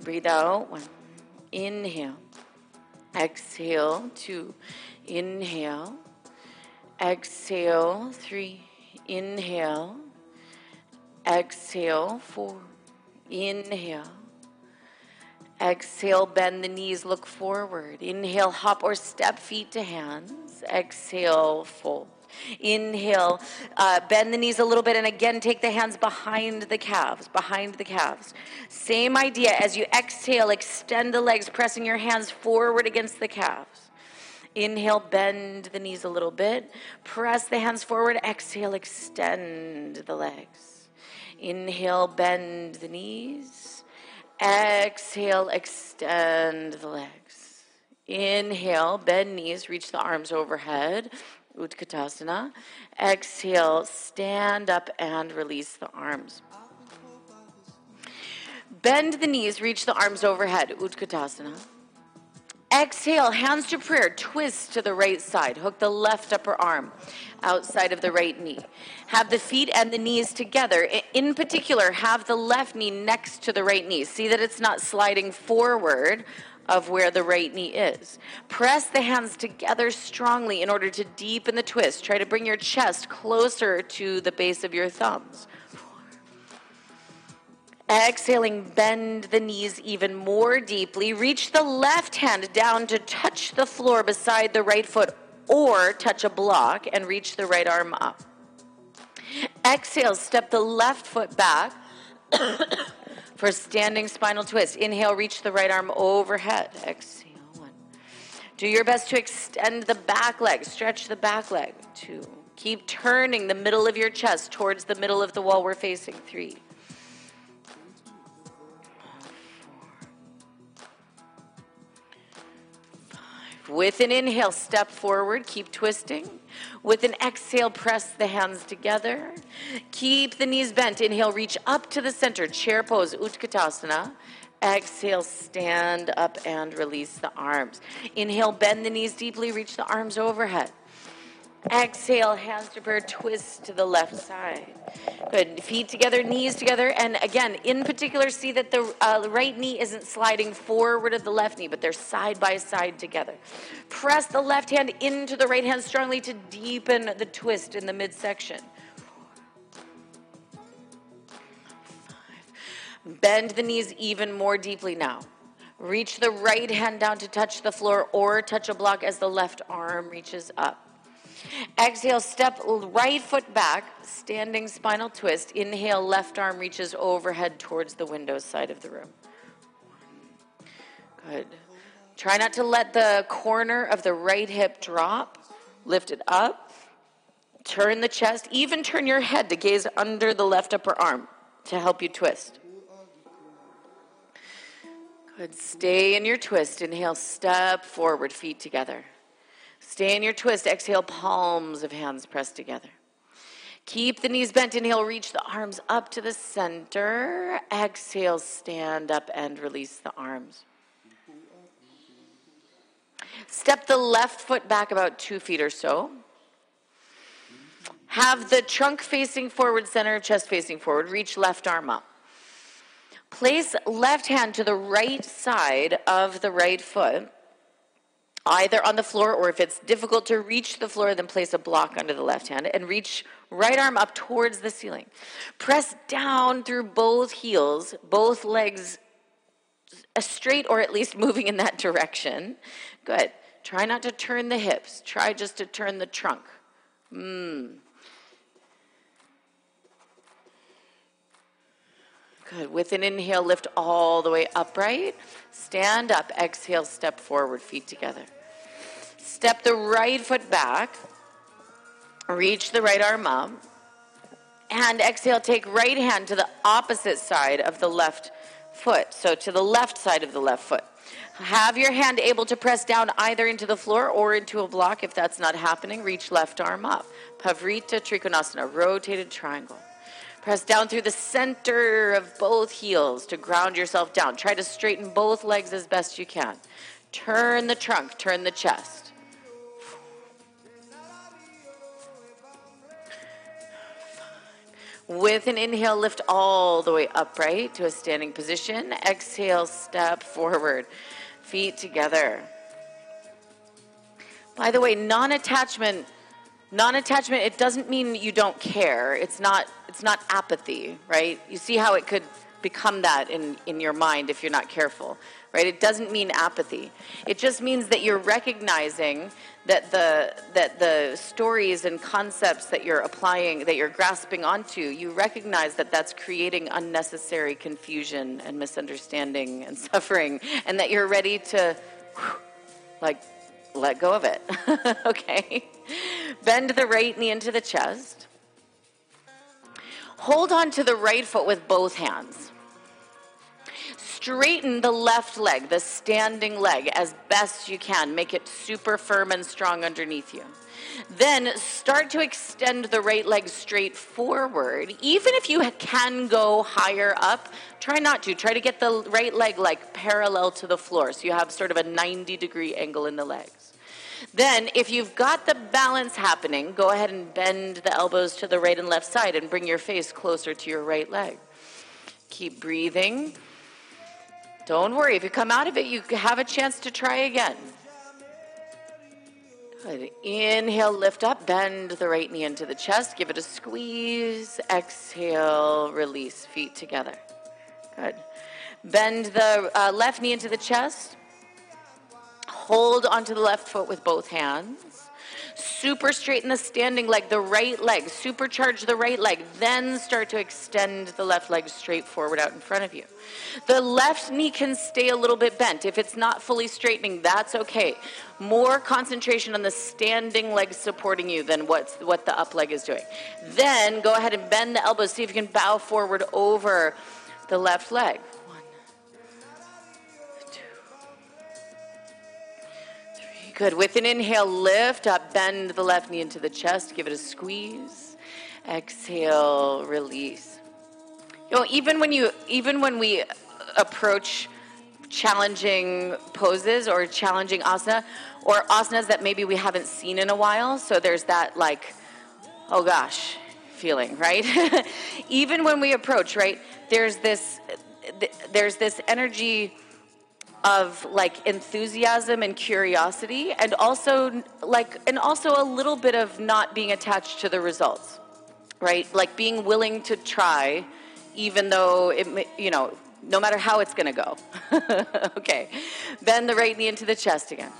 Breathe out. One. Inhale. Exhale. Two. Inhale. Exhale. Three. Inhale. Exhale, four. Inhale. Exhale, bend the knees, look forward. Inhale, hop or step feet to hands. Exhale, fold. Inhale, uh, bend the knees a little bit, and again take the hands behind the calves, behind the calves. Same idea as you exhale, extend the legs, pressing your hands forward against the calves. Inhale, bend the knees a little bit, press the hands forward. Exhale, extend the legs. Inhale, bend the knees. Exhale, extend the legs. Inhale, bend knees, reach the arms overhead. Utkatasana. Exhale, stand up and release the arms. Bend the knees, reach the arms overhead. Utkatasana. Exhale, hands to prayer, twist to the right side. Hook the left upper arm outside of the right knee. Have the feet and the knees together. In particular, have the left knee next to the right knee. See that it's not sliding forward of where the right knee is. Press the hands together strongly in order to deepen the twist. Try to bring your chest closer to the base of your thumbs. Exhaling, bend the knees even more deeply. Reach the left hand down to touch the floor beside the right foot or touch a block and reach the right arm up. Exhale, step the left foot back [COUGHS] for standing spinal twist. Inhale, reach the right arm overhead. Exhale, one. Do your best to extend the back leg, stretch the back leg. Two. Keep turning the middle of your chest towards the middle of the wall we're facing. Three. With an inhale, step forward, keep twisting. With an exhale, press the hands together. Keep the knees bent. Inhale, reach up to the center, chair pose, Utkatasana. Exhale, stand up and release the arms. Inhale, bend the knees deeply, reach the arms overhead. Exhale, hands to prayer, twist to the left side. Good. Feet together, knees together. And again, in particular, see that the uh, right knee isn't sliding forward of the left knee, but they're side by side together. Press the left hand into the right hand strongly to deepen the twist in the midsection. Bend the knees even more deeply now. Reach the right hand down to touch the floor or touch a block as the left arm reaches up. Exhale, step right foot back, standing spinal twist. Inhale, left arm reaches overhead towards the window side of the room. Good. Try not to let the corner of the right hip drop. Lift it up. Turn the chest. Even turn your head to gaze under the left upper arm to help you twist. Good. Stay in your twist. Inhale, step forward, feet together. Stay in your twist. Exhale, palms of hands pressed together. Keep the knees bent. Inhale, reach the arms up to the center. Exhale, stand up and release the arms. Step the left foot back about two feet or so. Have the trunk facing forward, center chest facing forward. Reach left arm up. Place left hand to the right side of the right foot, either on the floor or if it's difficult to reach the floor, then place a block under the left hand and reach right arm up towards the ceiling. Press down through both heels, both legs uh, straight or at least [LAUGHS] moving in that direction. Good. Try not to turn the hips. Try just to turn the trunk. Mmm. Good. With an inhale, lift all the way upright. Stand up. Exhale, step forward, feet together. Step the right foot back. Reach the right arm up. And exhale, take right hand to the opposite side of the left foot. So to the left side of the left foot. Have your hand able to press down either into the floor or into a block. If that's not happening, reach left arm up. Parivrtta Trikonasana, rotated triangle. Press down through the center of both heels to ground yourself down. Try to straighten both legs as best you can. Turn the trunk, turn the chest. With an inhale, lift all the way upright to a standing position. Exhale, step forward, feet together. By the way, non attachment non-attachment it doesn't mean you don't care. It's not it's not apathy right? You see how it could become that in in your mind if you're not careful right? It doesn't mean apathy. It just means that you're recognizing that the that the stories and concepts that you're applying that you're grasping onto you recognize that that's creating unnecessary confusion and misunderstanding and [LAUGHS] suffering and that you're ready to like let go of it. [LAUGHS] okay? Bend the right knee into the chest. Hold on to the right foot with both hands. Straighten the left leg, the standing leg, as best you can. Make it super firm and strong underneath you. Then start to extend the right leg straight forward. Even if you can go higher up, try not to. Try to get the right leg like parallel to the floor so you have sort of a 90 degree angle in the legs. Then, if you've got the balance happening, go ahead and bend the elbows to the right and left side and bring your face closer to your right leg. Keep breathing. Don't worry, if you come out of it, you have a chance to try again. Good. Inhale, lift up, bend the right knee into the chest, give it a squeeze. Exhale, release, feet together. Good. Bend the uh, left knee into the chest. Hold onto the left foot with both hands. Super straighten the standing leg, the right leg. Supercharge the right leg. Then start to extend the left leg straight forward out in front of you. The left knee can stay a little bit bent. If it's not fully straightening, that's okay. More concentration on the standing leg supporting you than what's, what the up leg is doing. Then go ahead and bend the elbows. See if you can bow forward over the left leg. Good. With an inhale, lift up, bend the left knee into the chest, give it a squeeze. Exhale, release. You know, even when you, even when we approach challenging poses or challenging asana, or asanas that maybe we haven't seen in a while, so there's that like, oh gosh, feeling, right? [LAUGHS] even when we approach, right? There's this, there's this energy of like enthusiasm and curiosity and also like and also a little bit of not being attached to the results right? Like being willing to try even though it you know no matter how it's going to go. [LAUGHS] Okay. Bend the right knee into the chest again.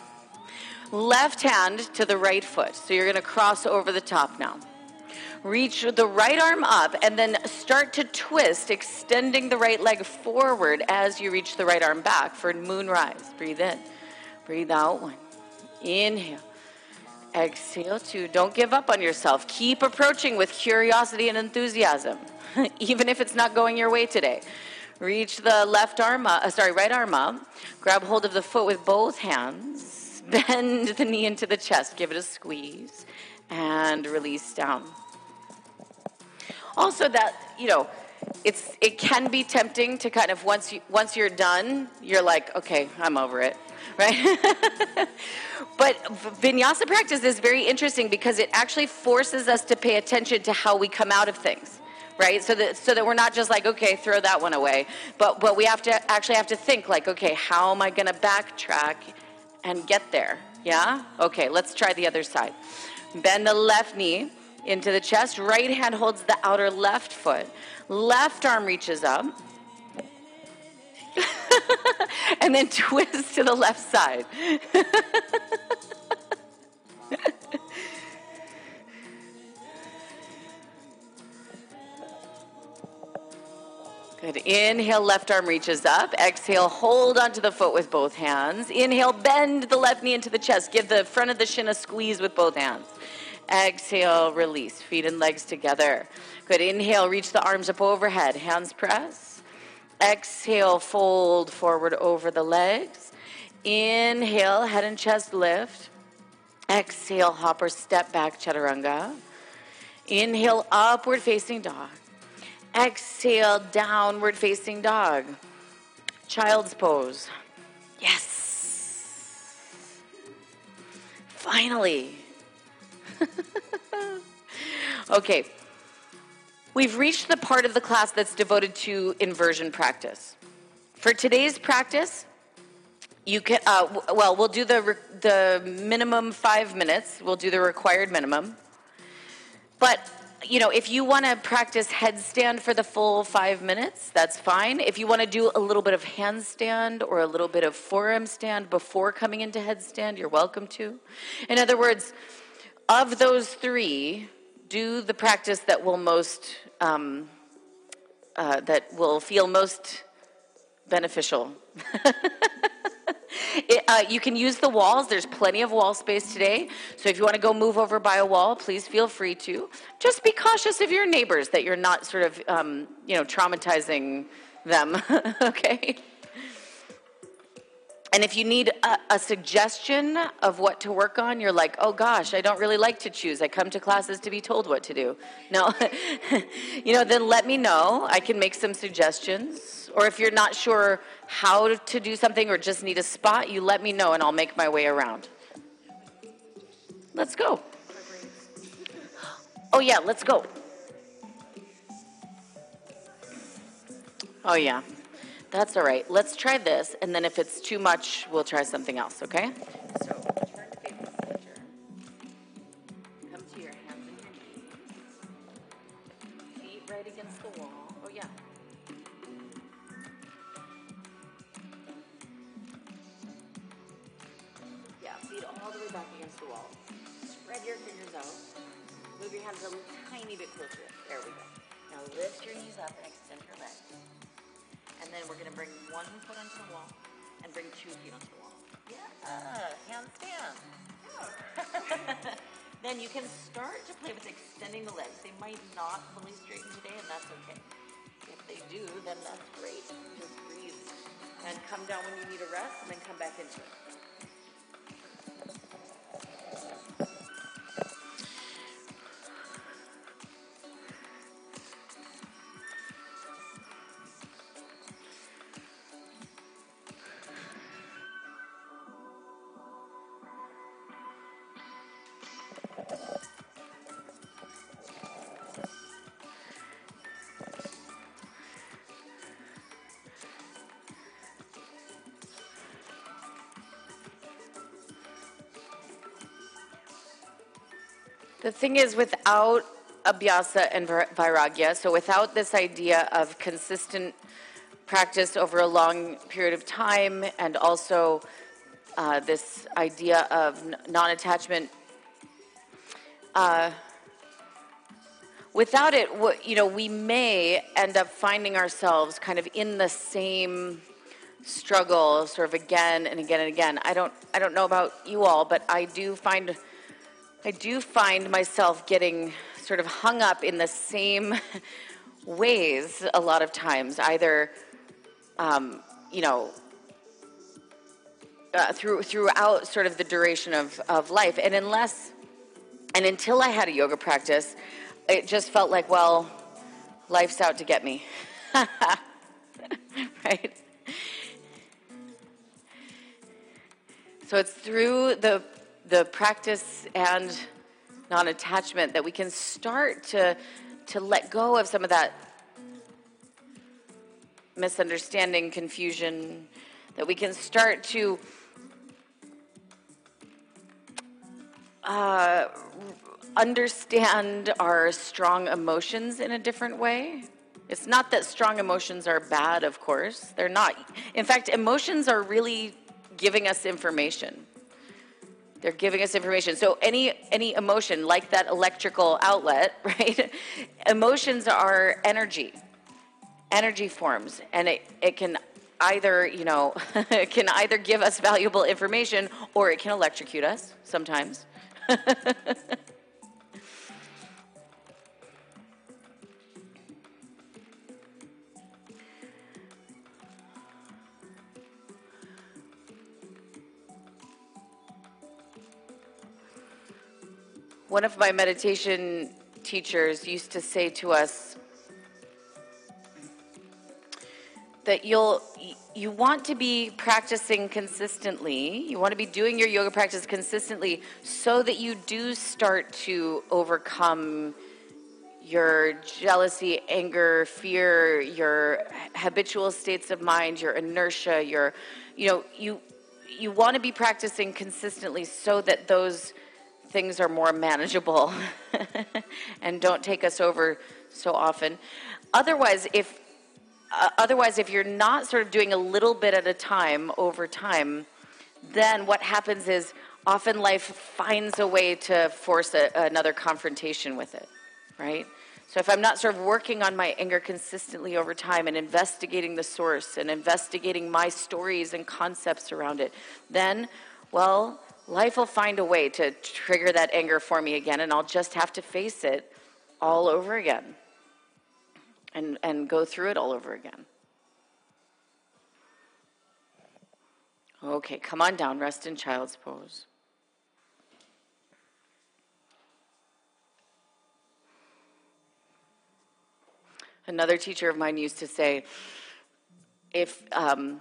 Left hand to the right foot. So you're going to cross over the top now Reach the right arm up and then start to twist, extending the right leg forward as you reach the right arm back for moon rise. Breathe in. Breathe out one. Inhale. Exhale two. Don't give up on yourself. Keep approaching with curiosity and enthusiasm, [LAUGHS] even if it's not going your way today. Reach the left arm up, uh, sorry, right arm up. Grab hold of the foot with both hands. [LAUGHS] Bend the knee into the chest. Give it a squeeze and release down. Also, that, you know, it's it can be tempting to kind of once you once you're done, you're like, okay, I'm over it, [LAUGHS] right? but vinyasa practice is very interesting because it actually forces us to pay attention to how we come out of things right? So that so that we're not just like okay throw that one away. But but we have to actually have to think like okay how am i going to backtrack and get there? Yeah? Okay let's try the other side. Bend the left knee into the chest right hand holds the outer left foot left arm reaches up [LAUGHS] and then twist to the left side [LAUGHS] Good. Inhale, left arm reaches up. Exhale, hold onto the foot with both hands. Inhale, bend the left knee into the chest. Give the front of the shin a squeeze with both hands. Exhale, release. Feet and legs together. Good. Inhale, reach the arms up overhead. Hands press. Exhale, fold forward over the legs. Inhale, head and chest lift. Exhale, hop or step back, chaturanga. Inhale, upward facing dog. Exhale, downward facing dog. Child's pose. Yes. Finally. [LAUGHS] okay. We've reached the part of the class that's devoted to inversion practice. For today's practice, you can uh, well we'll do the the minimum five minutes we'll do the required minimum but you know, if you want to practice headstand for the full five minutes, that's fine. If you want to do a little bit of handstand or a little bit of forearm stand before coming into headstand, you're welcome to. In other words, of those three, do the practice that will most, um, uh, that will feel most beneficial. [LAUGHS] It, uh, you can use the walls. There's plenty of wall space today. So if you want to go move over by a wall, please feel free to. Just be cautious of your neighbors that you're not sort of, um, you know, traumatizing them. [LAUGHS] okay? And if you need a, a, suggestion of what to work on, you're like, oh gosh, I don't really like to choose. I come to classes to be told what to do. No, [LAUGHS] you know, then let me know. I can make some suggestions. Or if you're not sure how to do something or just need a spot, you let me know and I'll make my way around. Let's go. Oh, yeah, let's go. Oh, yeah. That's all right. Let's try this, and then if it's too much, we'll try something else, okay? So, turn to face the center. Come to your hands and your knees. Feet right against the wall. Oh, yeah. Yeah, feet all the way back against the wall. Spread your fingers out. Move your hands a tiny bit closer. There we go. Now lift your knees up and extend your legs. And then we're going to bring one foot onto the wall and bring two feet onto the wall. Yeah, handstand. [LAUGHS] then you can start to play with extending the legs. They might not fully straighten today, and that's okay. If they do, then that's great. Just breathe and come down when you need a rest, and then come back into it. The thing is, without abhyasa and vairagya, so without this idea of consistent practice over a long period of time, and also uh, this idea of non attachment, uh, without it, you know, we may end up finding ourselves kind of in the same struggle sort of again and again and again. I don't I don't know about you all, but I do find I do find myself getting sort of hung up in the same [LAUGHS] ways a lot of times, either um, you know uh, through throughout sort of the duration of, of life. And unless and until I had a yoga practice, it just felt like, well, life's out to get me. [LAUGHS] right? So it's through the the practice and non-attachment that we can start to to let go of some of that misunderstanding, confusion, that we can start to uh, understand our strong emotions in a different way. It's not that strong emotions are bad, of course. They're not. In fact, emotions are really giving us information. They're giving us information. So any any emotion, like that electrical outlet, [LAUGHS] right? Emotions are energy, energy forms, and it, it can either you know [LAUGHS] it can either give us valuable information or it can electrocute us sometimes. [LAUGHS] One of my meditation teachers used to say to us that you'll you want to be practicing consistently. You want to be doing your yoga practice consistently so that you do start to overcome your jealousy, anger, fear, your habitual states of mind, your inertia, your you know, you you want to be practicing consistently so that those things are more manageable [LAUGHS] and don't take us over so often. Otherwise, if uh, otherwise if you're not sort of doing a little bit at a time over time, then what happens is often life finds a way to force a, another confrontation with it, right? So if I'm not sort of working on my anger consistently over time and investigating the source and investigating my stories and concepts around it, then, well, life will find a way to trigger that anger for me again, and I'll just have to face it all over again and, and go through it all over again. Okay, come on down, rest in child's pose. Another teacher of mine used to say if um,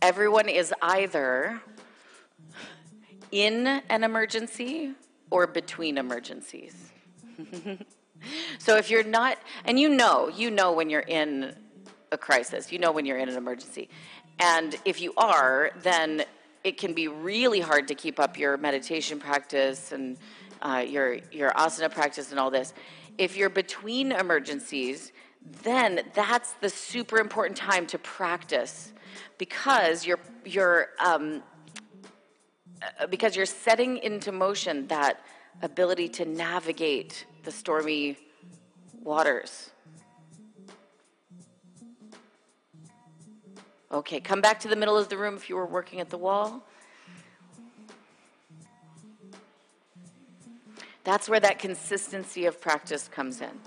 everyone is either in an emergency or between emergencies. [LAUGHS] so if you're not, and you know, you know when you're in a crisis, you know when you're in an emergency. And if you are, then it can be really hard to keep up your meditation practice and uh, your your asana practice and all this. If you're between emergencies, then that's the super important time to practice because you're you're um, Uh, because you're setting into motion that ability to navigate the stormy waters. Okay, come back to the middle of the room if you were working at the wall. That's where that consistency of practice comes in.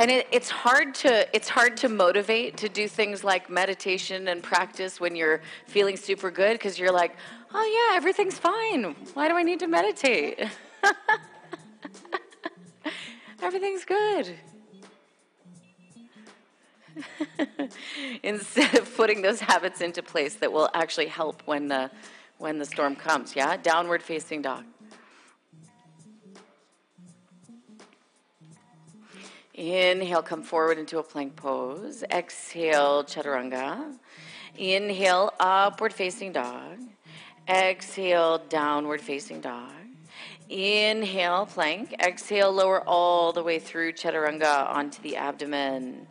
And it, it's hard to it's hard to motivate to do things like meditation and practice when you're feeling super good because you're like oh yeah everything's fine. Why do i need to meditate? [LAUGHS] Everything's good. [LAUGHS] Instead of putting those habits into place that will actually help when the when the storm comes yeah? Downward facing dog Inhale, come forward into a plank pose. Exhale, chaturanga. Inhale, upward facing dog. Exhale, downward facing dog. Inhale, plank. Exhale, lower all the way through chaturanga onto the abdomen.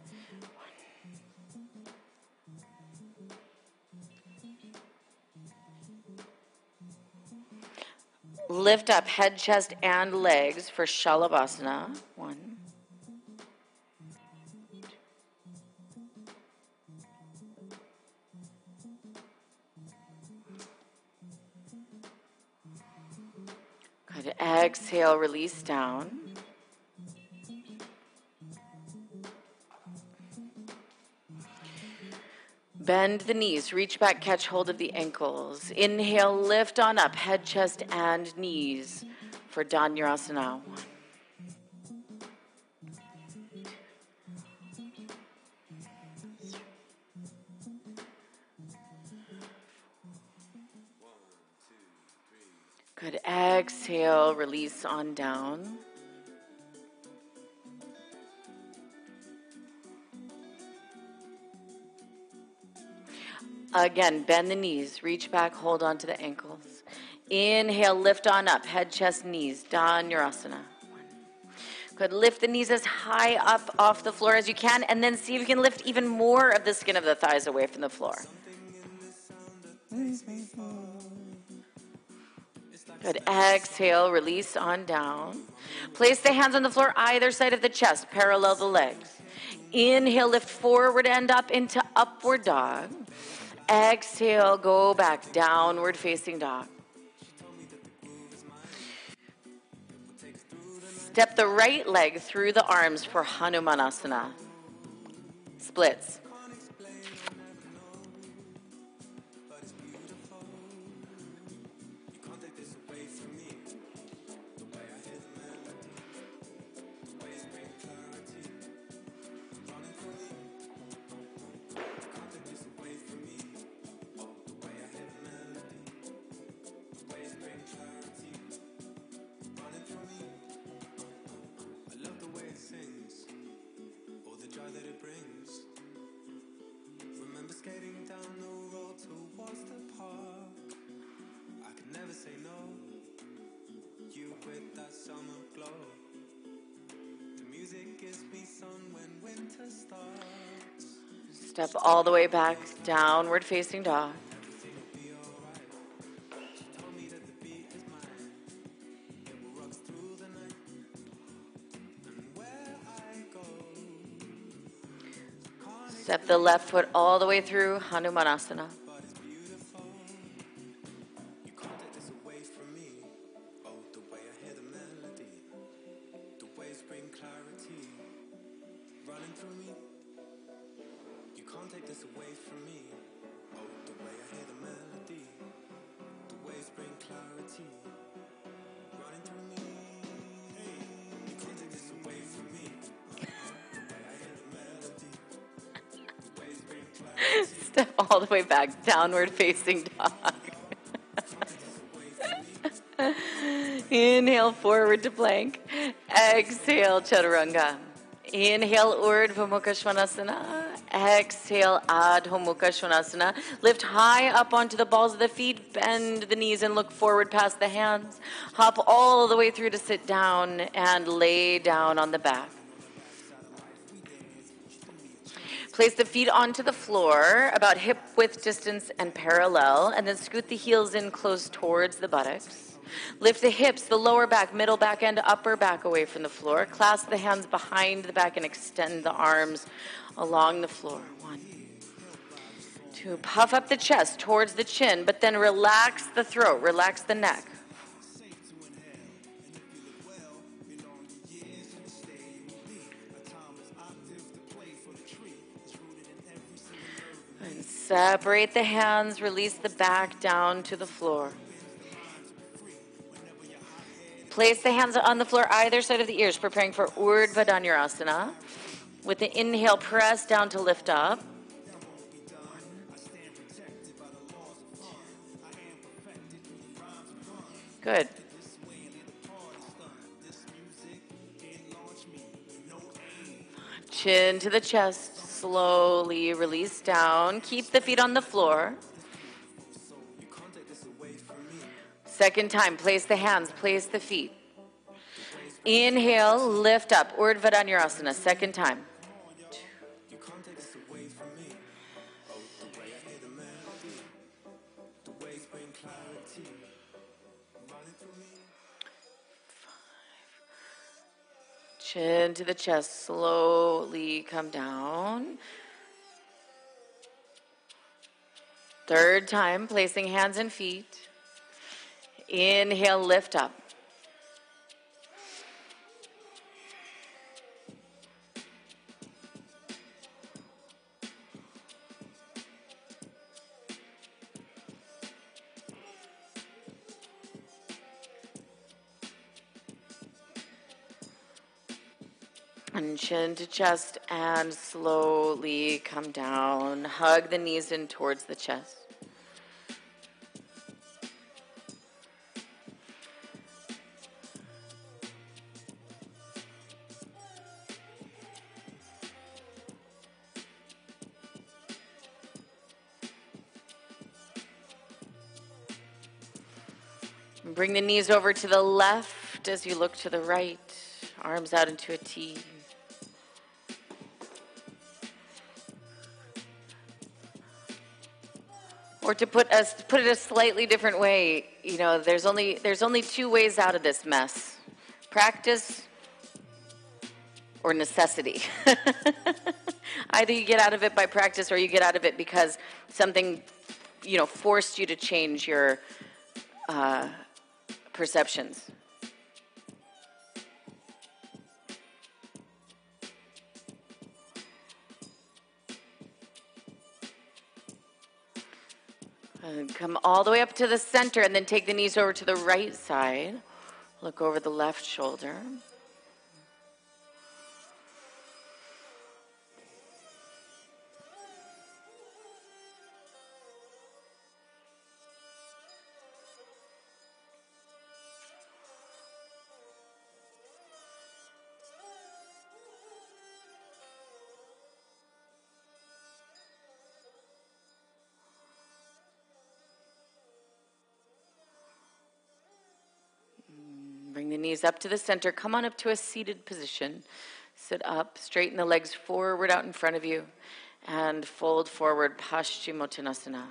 Lift up head, chest, and legs for Shalabhasana. One. Good. Exhale, release down. Bend the knees, reach back, catch hold of the ankles. Inhale, lift on up, head, chest, and knees for Dhanurasana. Good. Exhale, release on down. Again, bend the knees, reach back, hold on to the ankles. Inhale, lift on up, head, chest, knees, Dhanurasana. Good. Lift the knees as high up off the floor as you can, and then see if you can lift even more of the skin of the thighs away from the floor. Good. Exhale, release on down. Place the hands on the floor either side of the chest, parallel the legs. Inhale, lift forward and up into upward dog. Exhale, go back, downward facing dog. Step the right leg through the arms for Hanumanasana. Splits. All the way back, downward facing dog. Step the left foot all the way through Hanumanasana. Downward facing dog. Inhale forward to plank. Exhale, chaturanga. Inhale, Urdhva Mukha Svanasana. Exhale, Adho Mukha Svanasana. Lift high up onto the balls of the feet. Bend the knees and look forward past the hands. Hop all the way through to sit down and lay down on the back. Place the feet onto the floor, about hip width distance and parallel, and then scoot the heels in close towards the buttocks. Lift the hips, the lower back, middle back, and upper back away from the floor. Clasp the hands behind the back and extend the arms along the floor. One. Two. Puff up the chest towards the chin, but then relax the throat, relax the neck. Separate the hands, release the back down to the floor. Place the hands on the floor either side of the ears, preparing for Urdhva Dhanurasana. With the inhale, press down to lift up. Good. Chin to the chest. Slowly release down. Keep the feet on the floor. Second time, place the hands, place the feet. Inhale, lift up. Urdhva Dhanurasana. Second time. Chin to the chest. Slowly come down. Third time, placing hands and feet. Inhale, lift up. To chest and slowly come down. Hug the knees in towards the chest. Bring the knees over to the left as you look to the right. Arms out into a T. Or to put us put it a slightly different way, you know, there's only there's only two ways out of this mess. Practice or necessity. [LAUGHS] Either you get out of it by practice or you get out of it because something you know forced you to change your uh, perceptions. Come all the way up to the center and then take the knees over to the right side. Look over the left shoulder. Knees up to the center. Come on up to a seated position. Sit up, straighten the legs forward out in front of you, and fold forward, Paschimottanasana.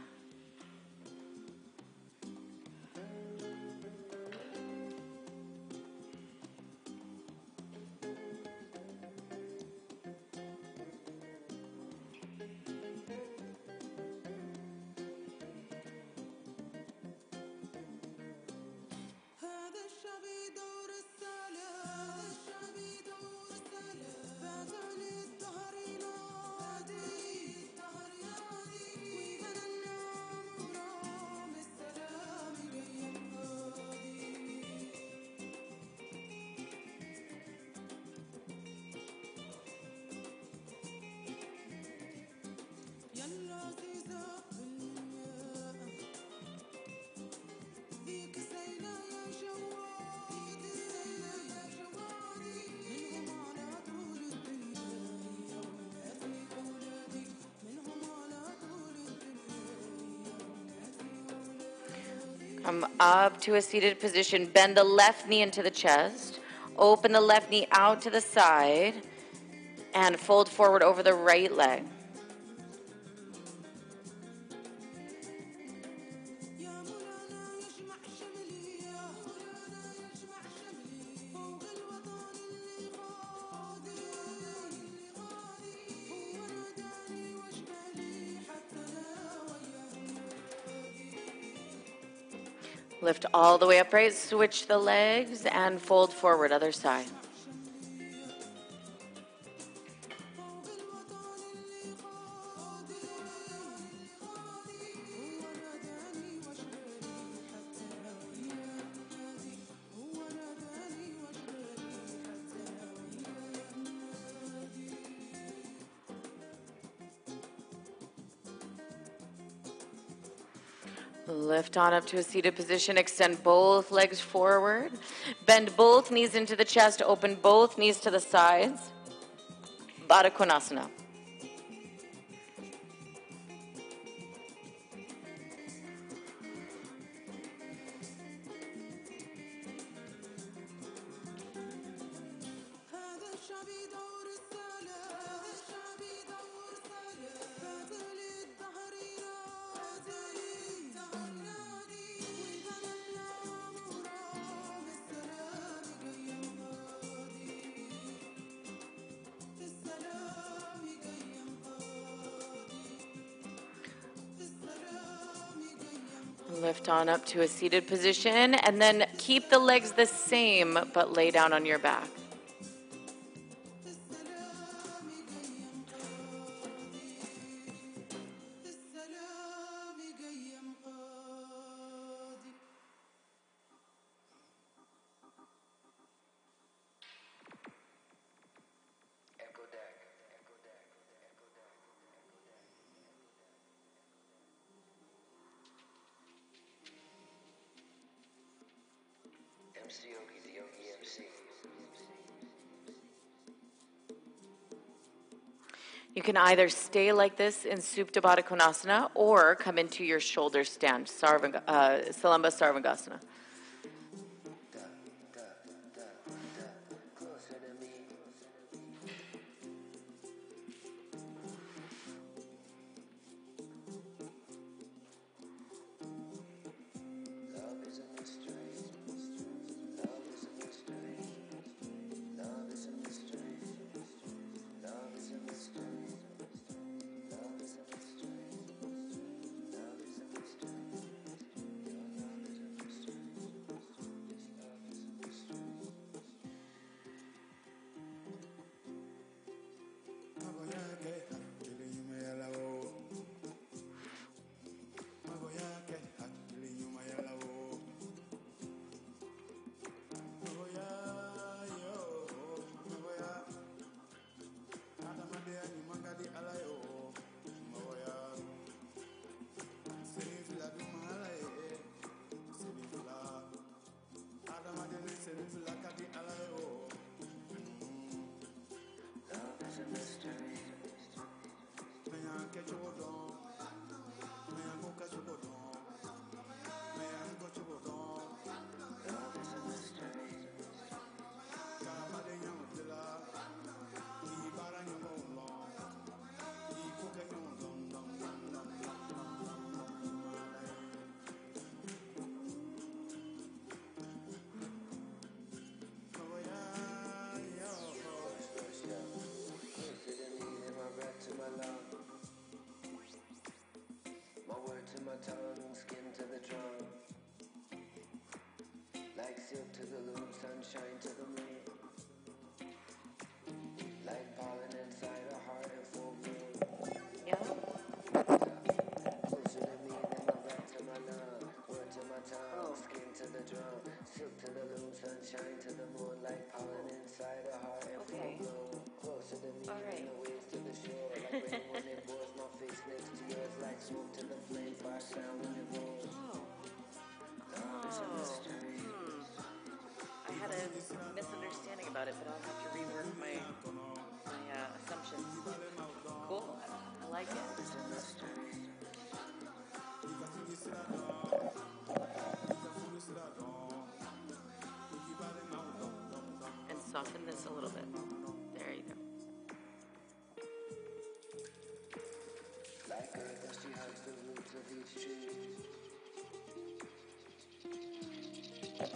Up to a seated position. Bend the left knee into the chest. Open the left knee out to the side. And fold forward over the right leg. All the way up, right? Switch the legs and fold forward. Other side. Lift on up to a seated position. Extend both legs forward. Bend both knees into the chest. Open both knees to the sides. Baddha Konasana. On up to a seated position and then keep the legs the same but lay down on your back. Either stay like this in Supta Konasana or come into your shoulder stand, uh, Salamba Sarvangasana. A misunderstanding about it, but I'll have to rework my, my uh, assumptions. Cool. I, I like it. And soften this a little bit. There you go. Like the roots of each tree.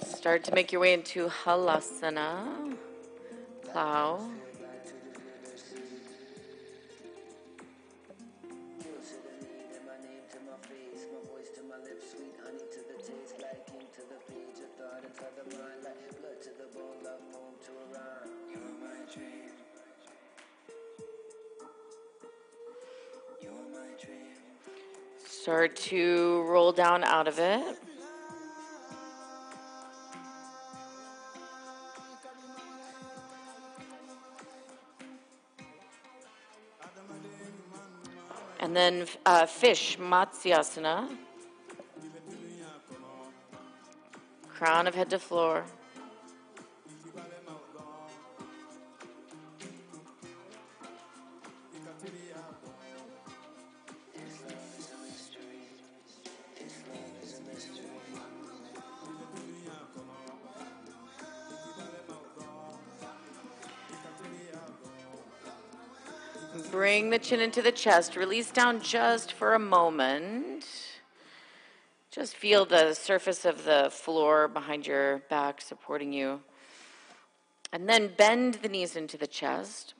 Start to make your way into Halasana. Plow. Closer to roll down out of to And then uh, fish, Matsyasana. Crown of head to floor. The chin into the chest. Release down just for a moment. Just feel the surface of the floor behind your back supporting you. And then bend the knees into the chest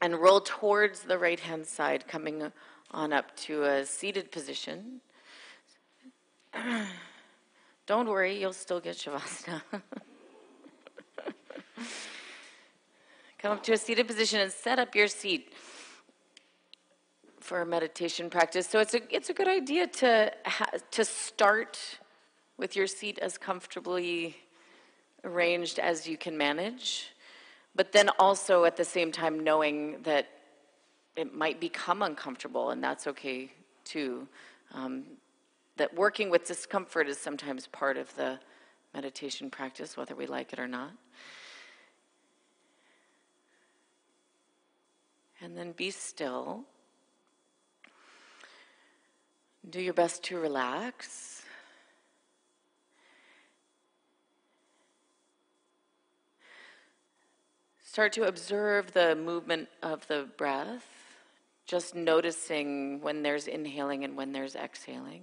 and roll towards the right hand side, coming on up to a seated position. [CLEARS THROAT] Don't worry, you'll still get Shavasana. [LAUGHS] Come up to a seated position and set up your seat for a meditation practice. So it's a it's a good idea to ha- to start with your seat as comfortably arranged as you can manage, but then also at the same time knowing that it might become uncomfortable, and that's okay too. Um, that working with discomfort is sometimes part of the meditation practice, whether we like it or not. And then be still. Do your best to relax. Start to observe the movement of the breath, just noticing when there's inhaling and when there's exhaling.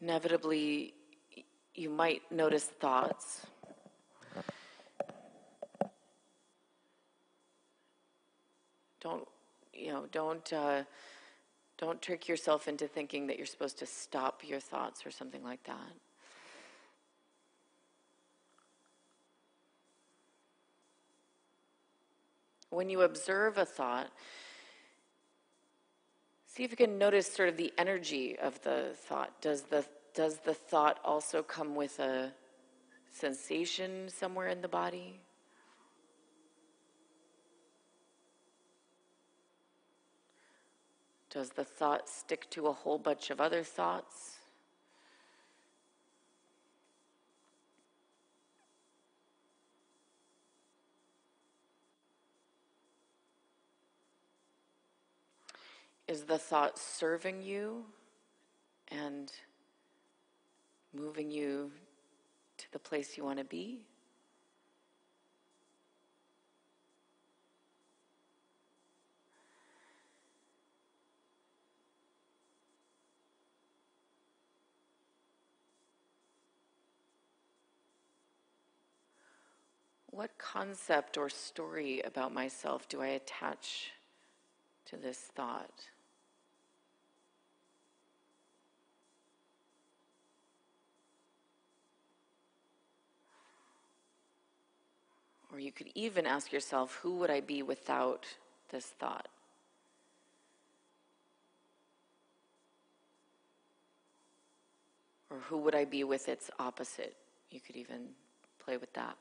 Inevitably, you might notice thoughts. Don't, you know, don't, uh, don't trick yourself into thinking that you're supposed to stop your thoughts or something like that. When you observe a thought, See if you can notice sort of the energy of the thought. Does the does the thought also come with a sensation somewhere in the body? Does the thought stick to a whole bunch of other thoughts? Is the thought serving you and moving you to the place you want to be? What concept or story about myself do I attach to this thought? Or you could even ask yourself, who would I be without this thought? Or who would I be with its opposite? You could even play with that.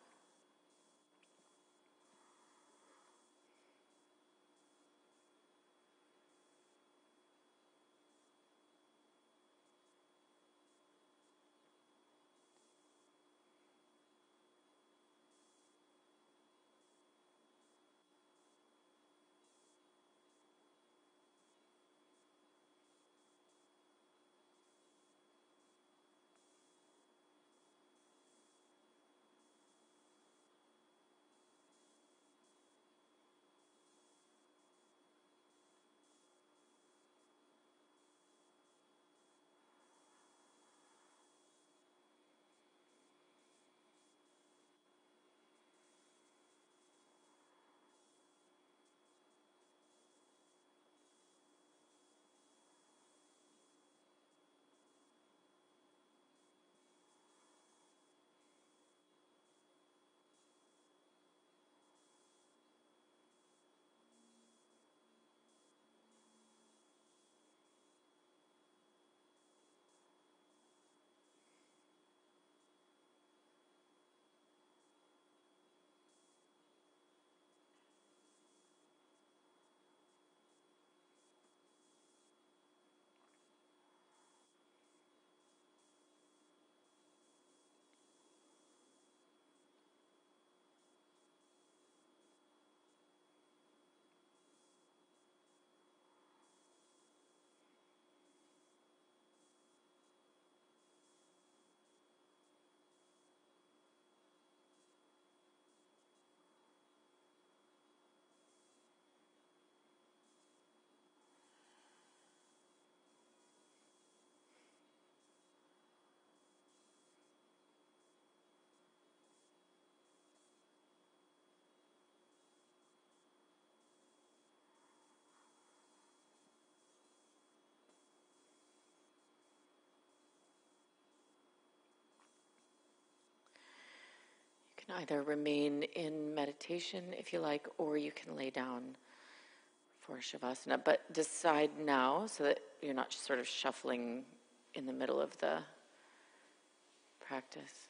Can either remain in meditation if you like, or you can lay down for Shavasana. But decide now so that you're not sort of shuffling in the middle of the practice.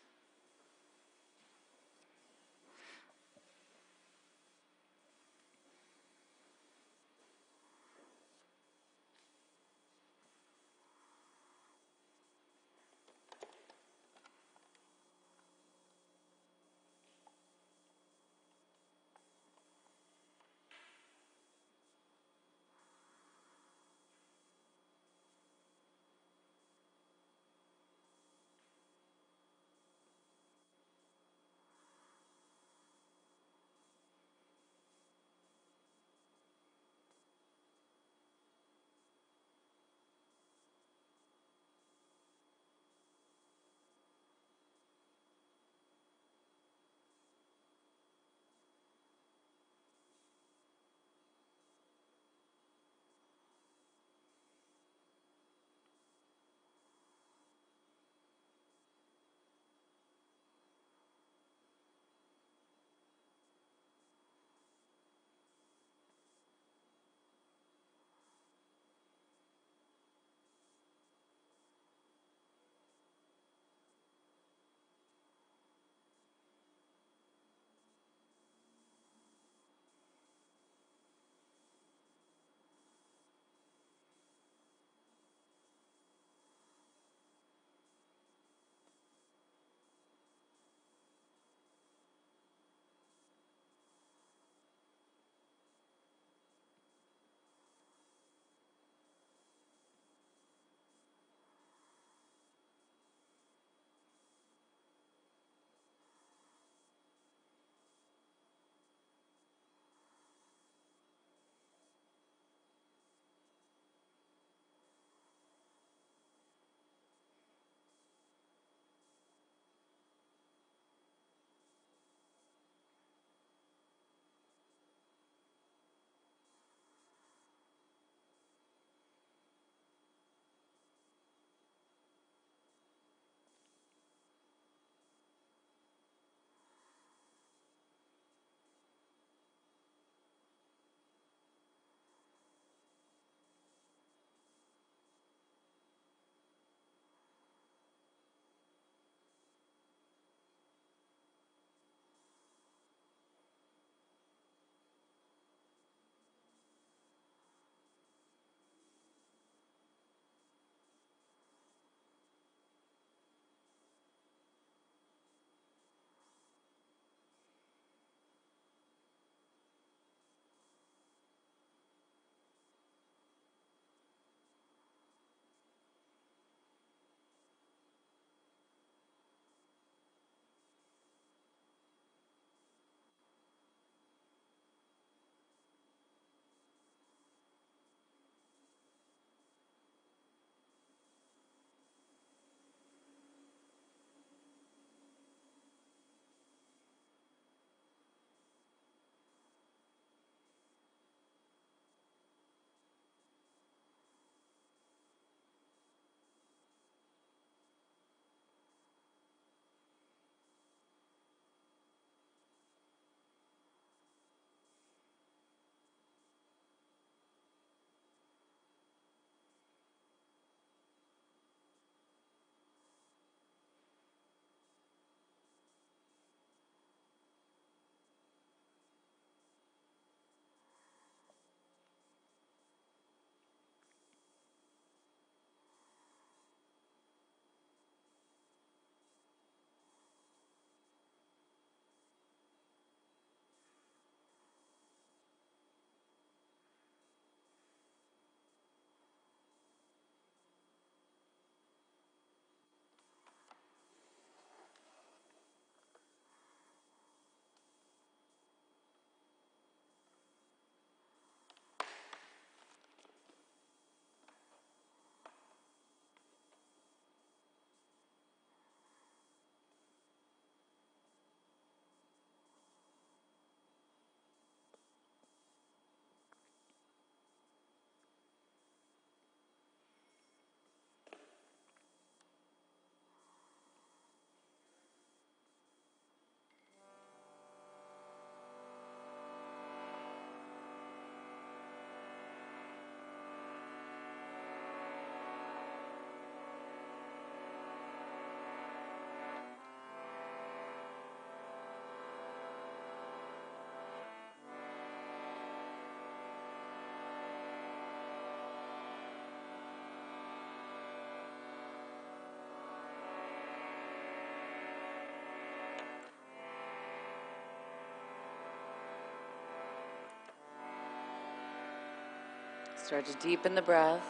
Start to deepen the breath.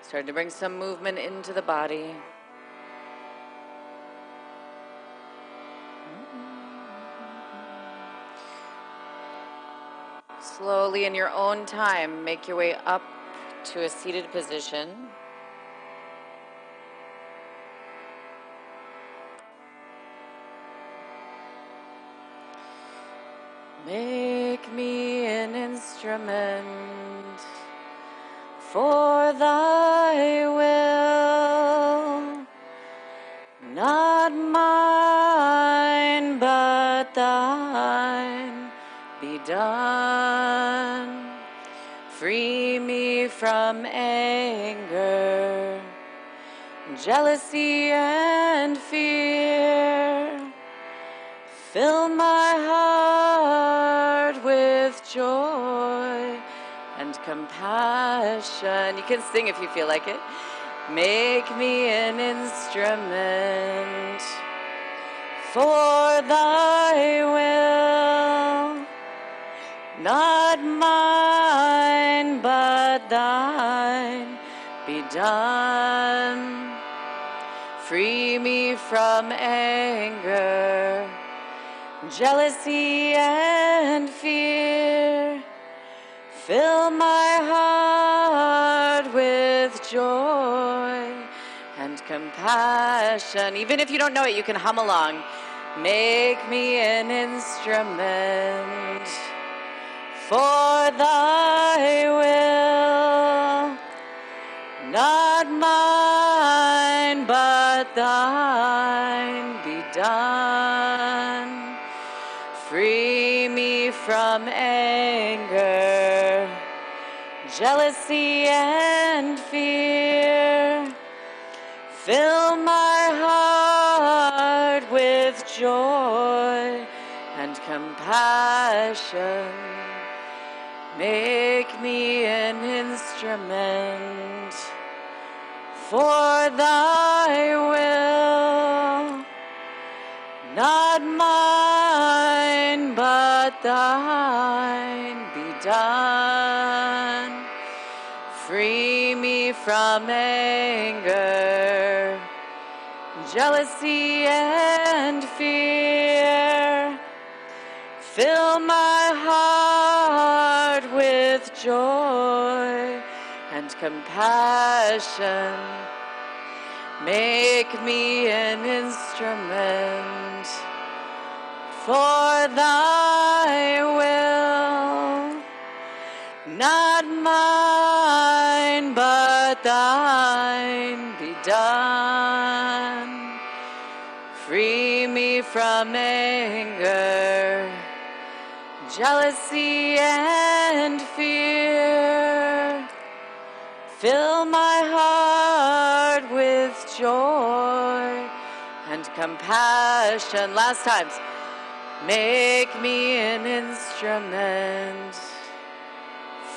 Start to bring some movement into the body. Slowly, in your own time, make your way up to a seated position. An sing if you feel like it. Make me an instrument for thy will, not mine, but thine be done. Free me from anger, jealousy, and fear. Fill my heart joy and compassion. Even if you don't know it, you can hum along. Make me an instrument for thy will, not mine, but thine be done. Free me from anger, jealousy, and and compassion. Make me an instrument for thy will, not mine, but thine be done. Free me from anger, jealousy, and fear. My heart with joy and compassion. Make me an instrument for thy will, jealousy, and fear. Fill my heart with joy and compassion. Last times. Make me an instrument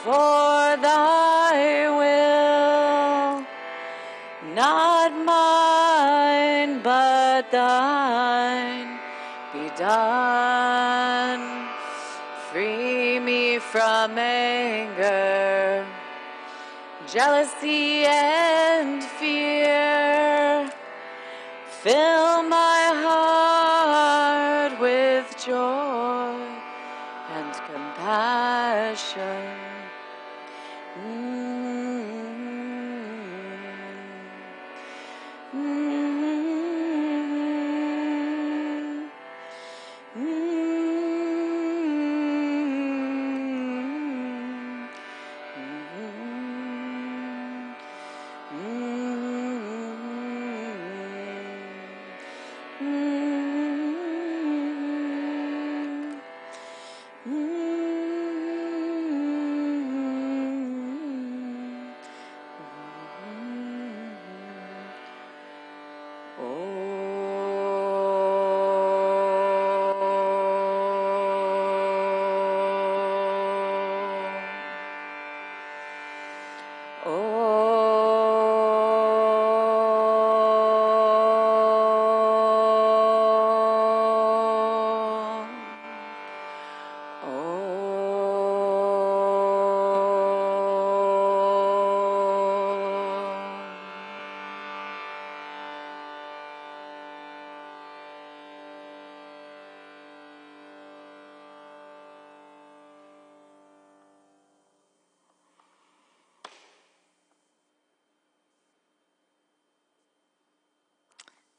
for thy will, not mine, but thine from anger, jealousy, and fear. Fill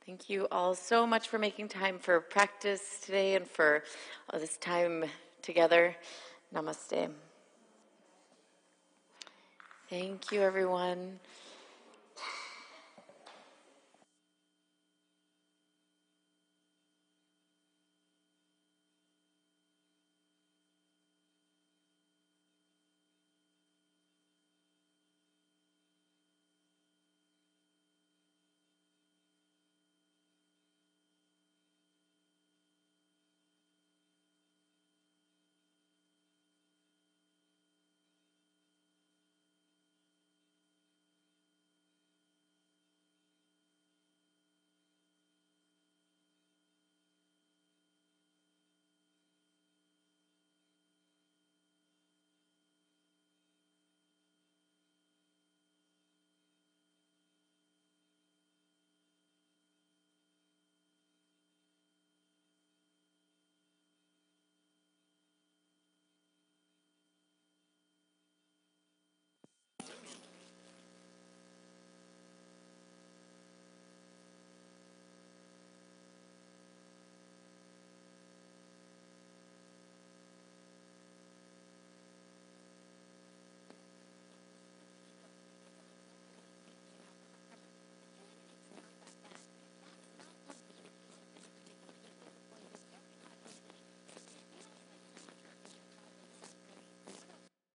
Thank you all so much for making time for practice today and for all this time together. Namaste. Thank you, everyone.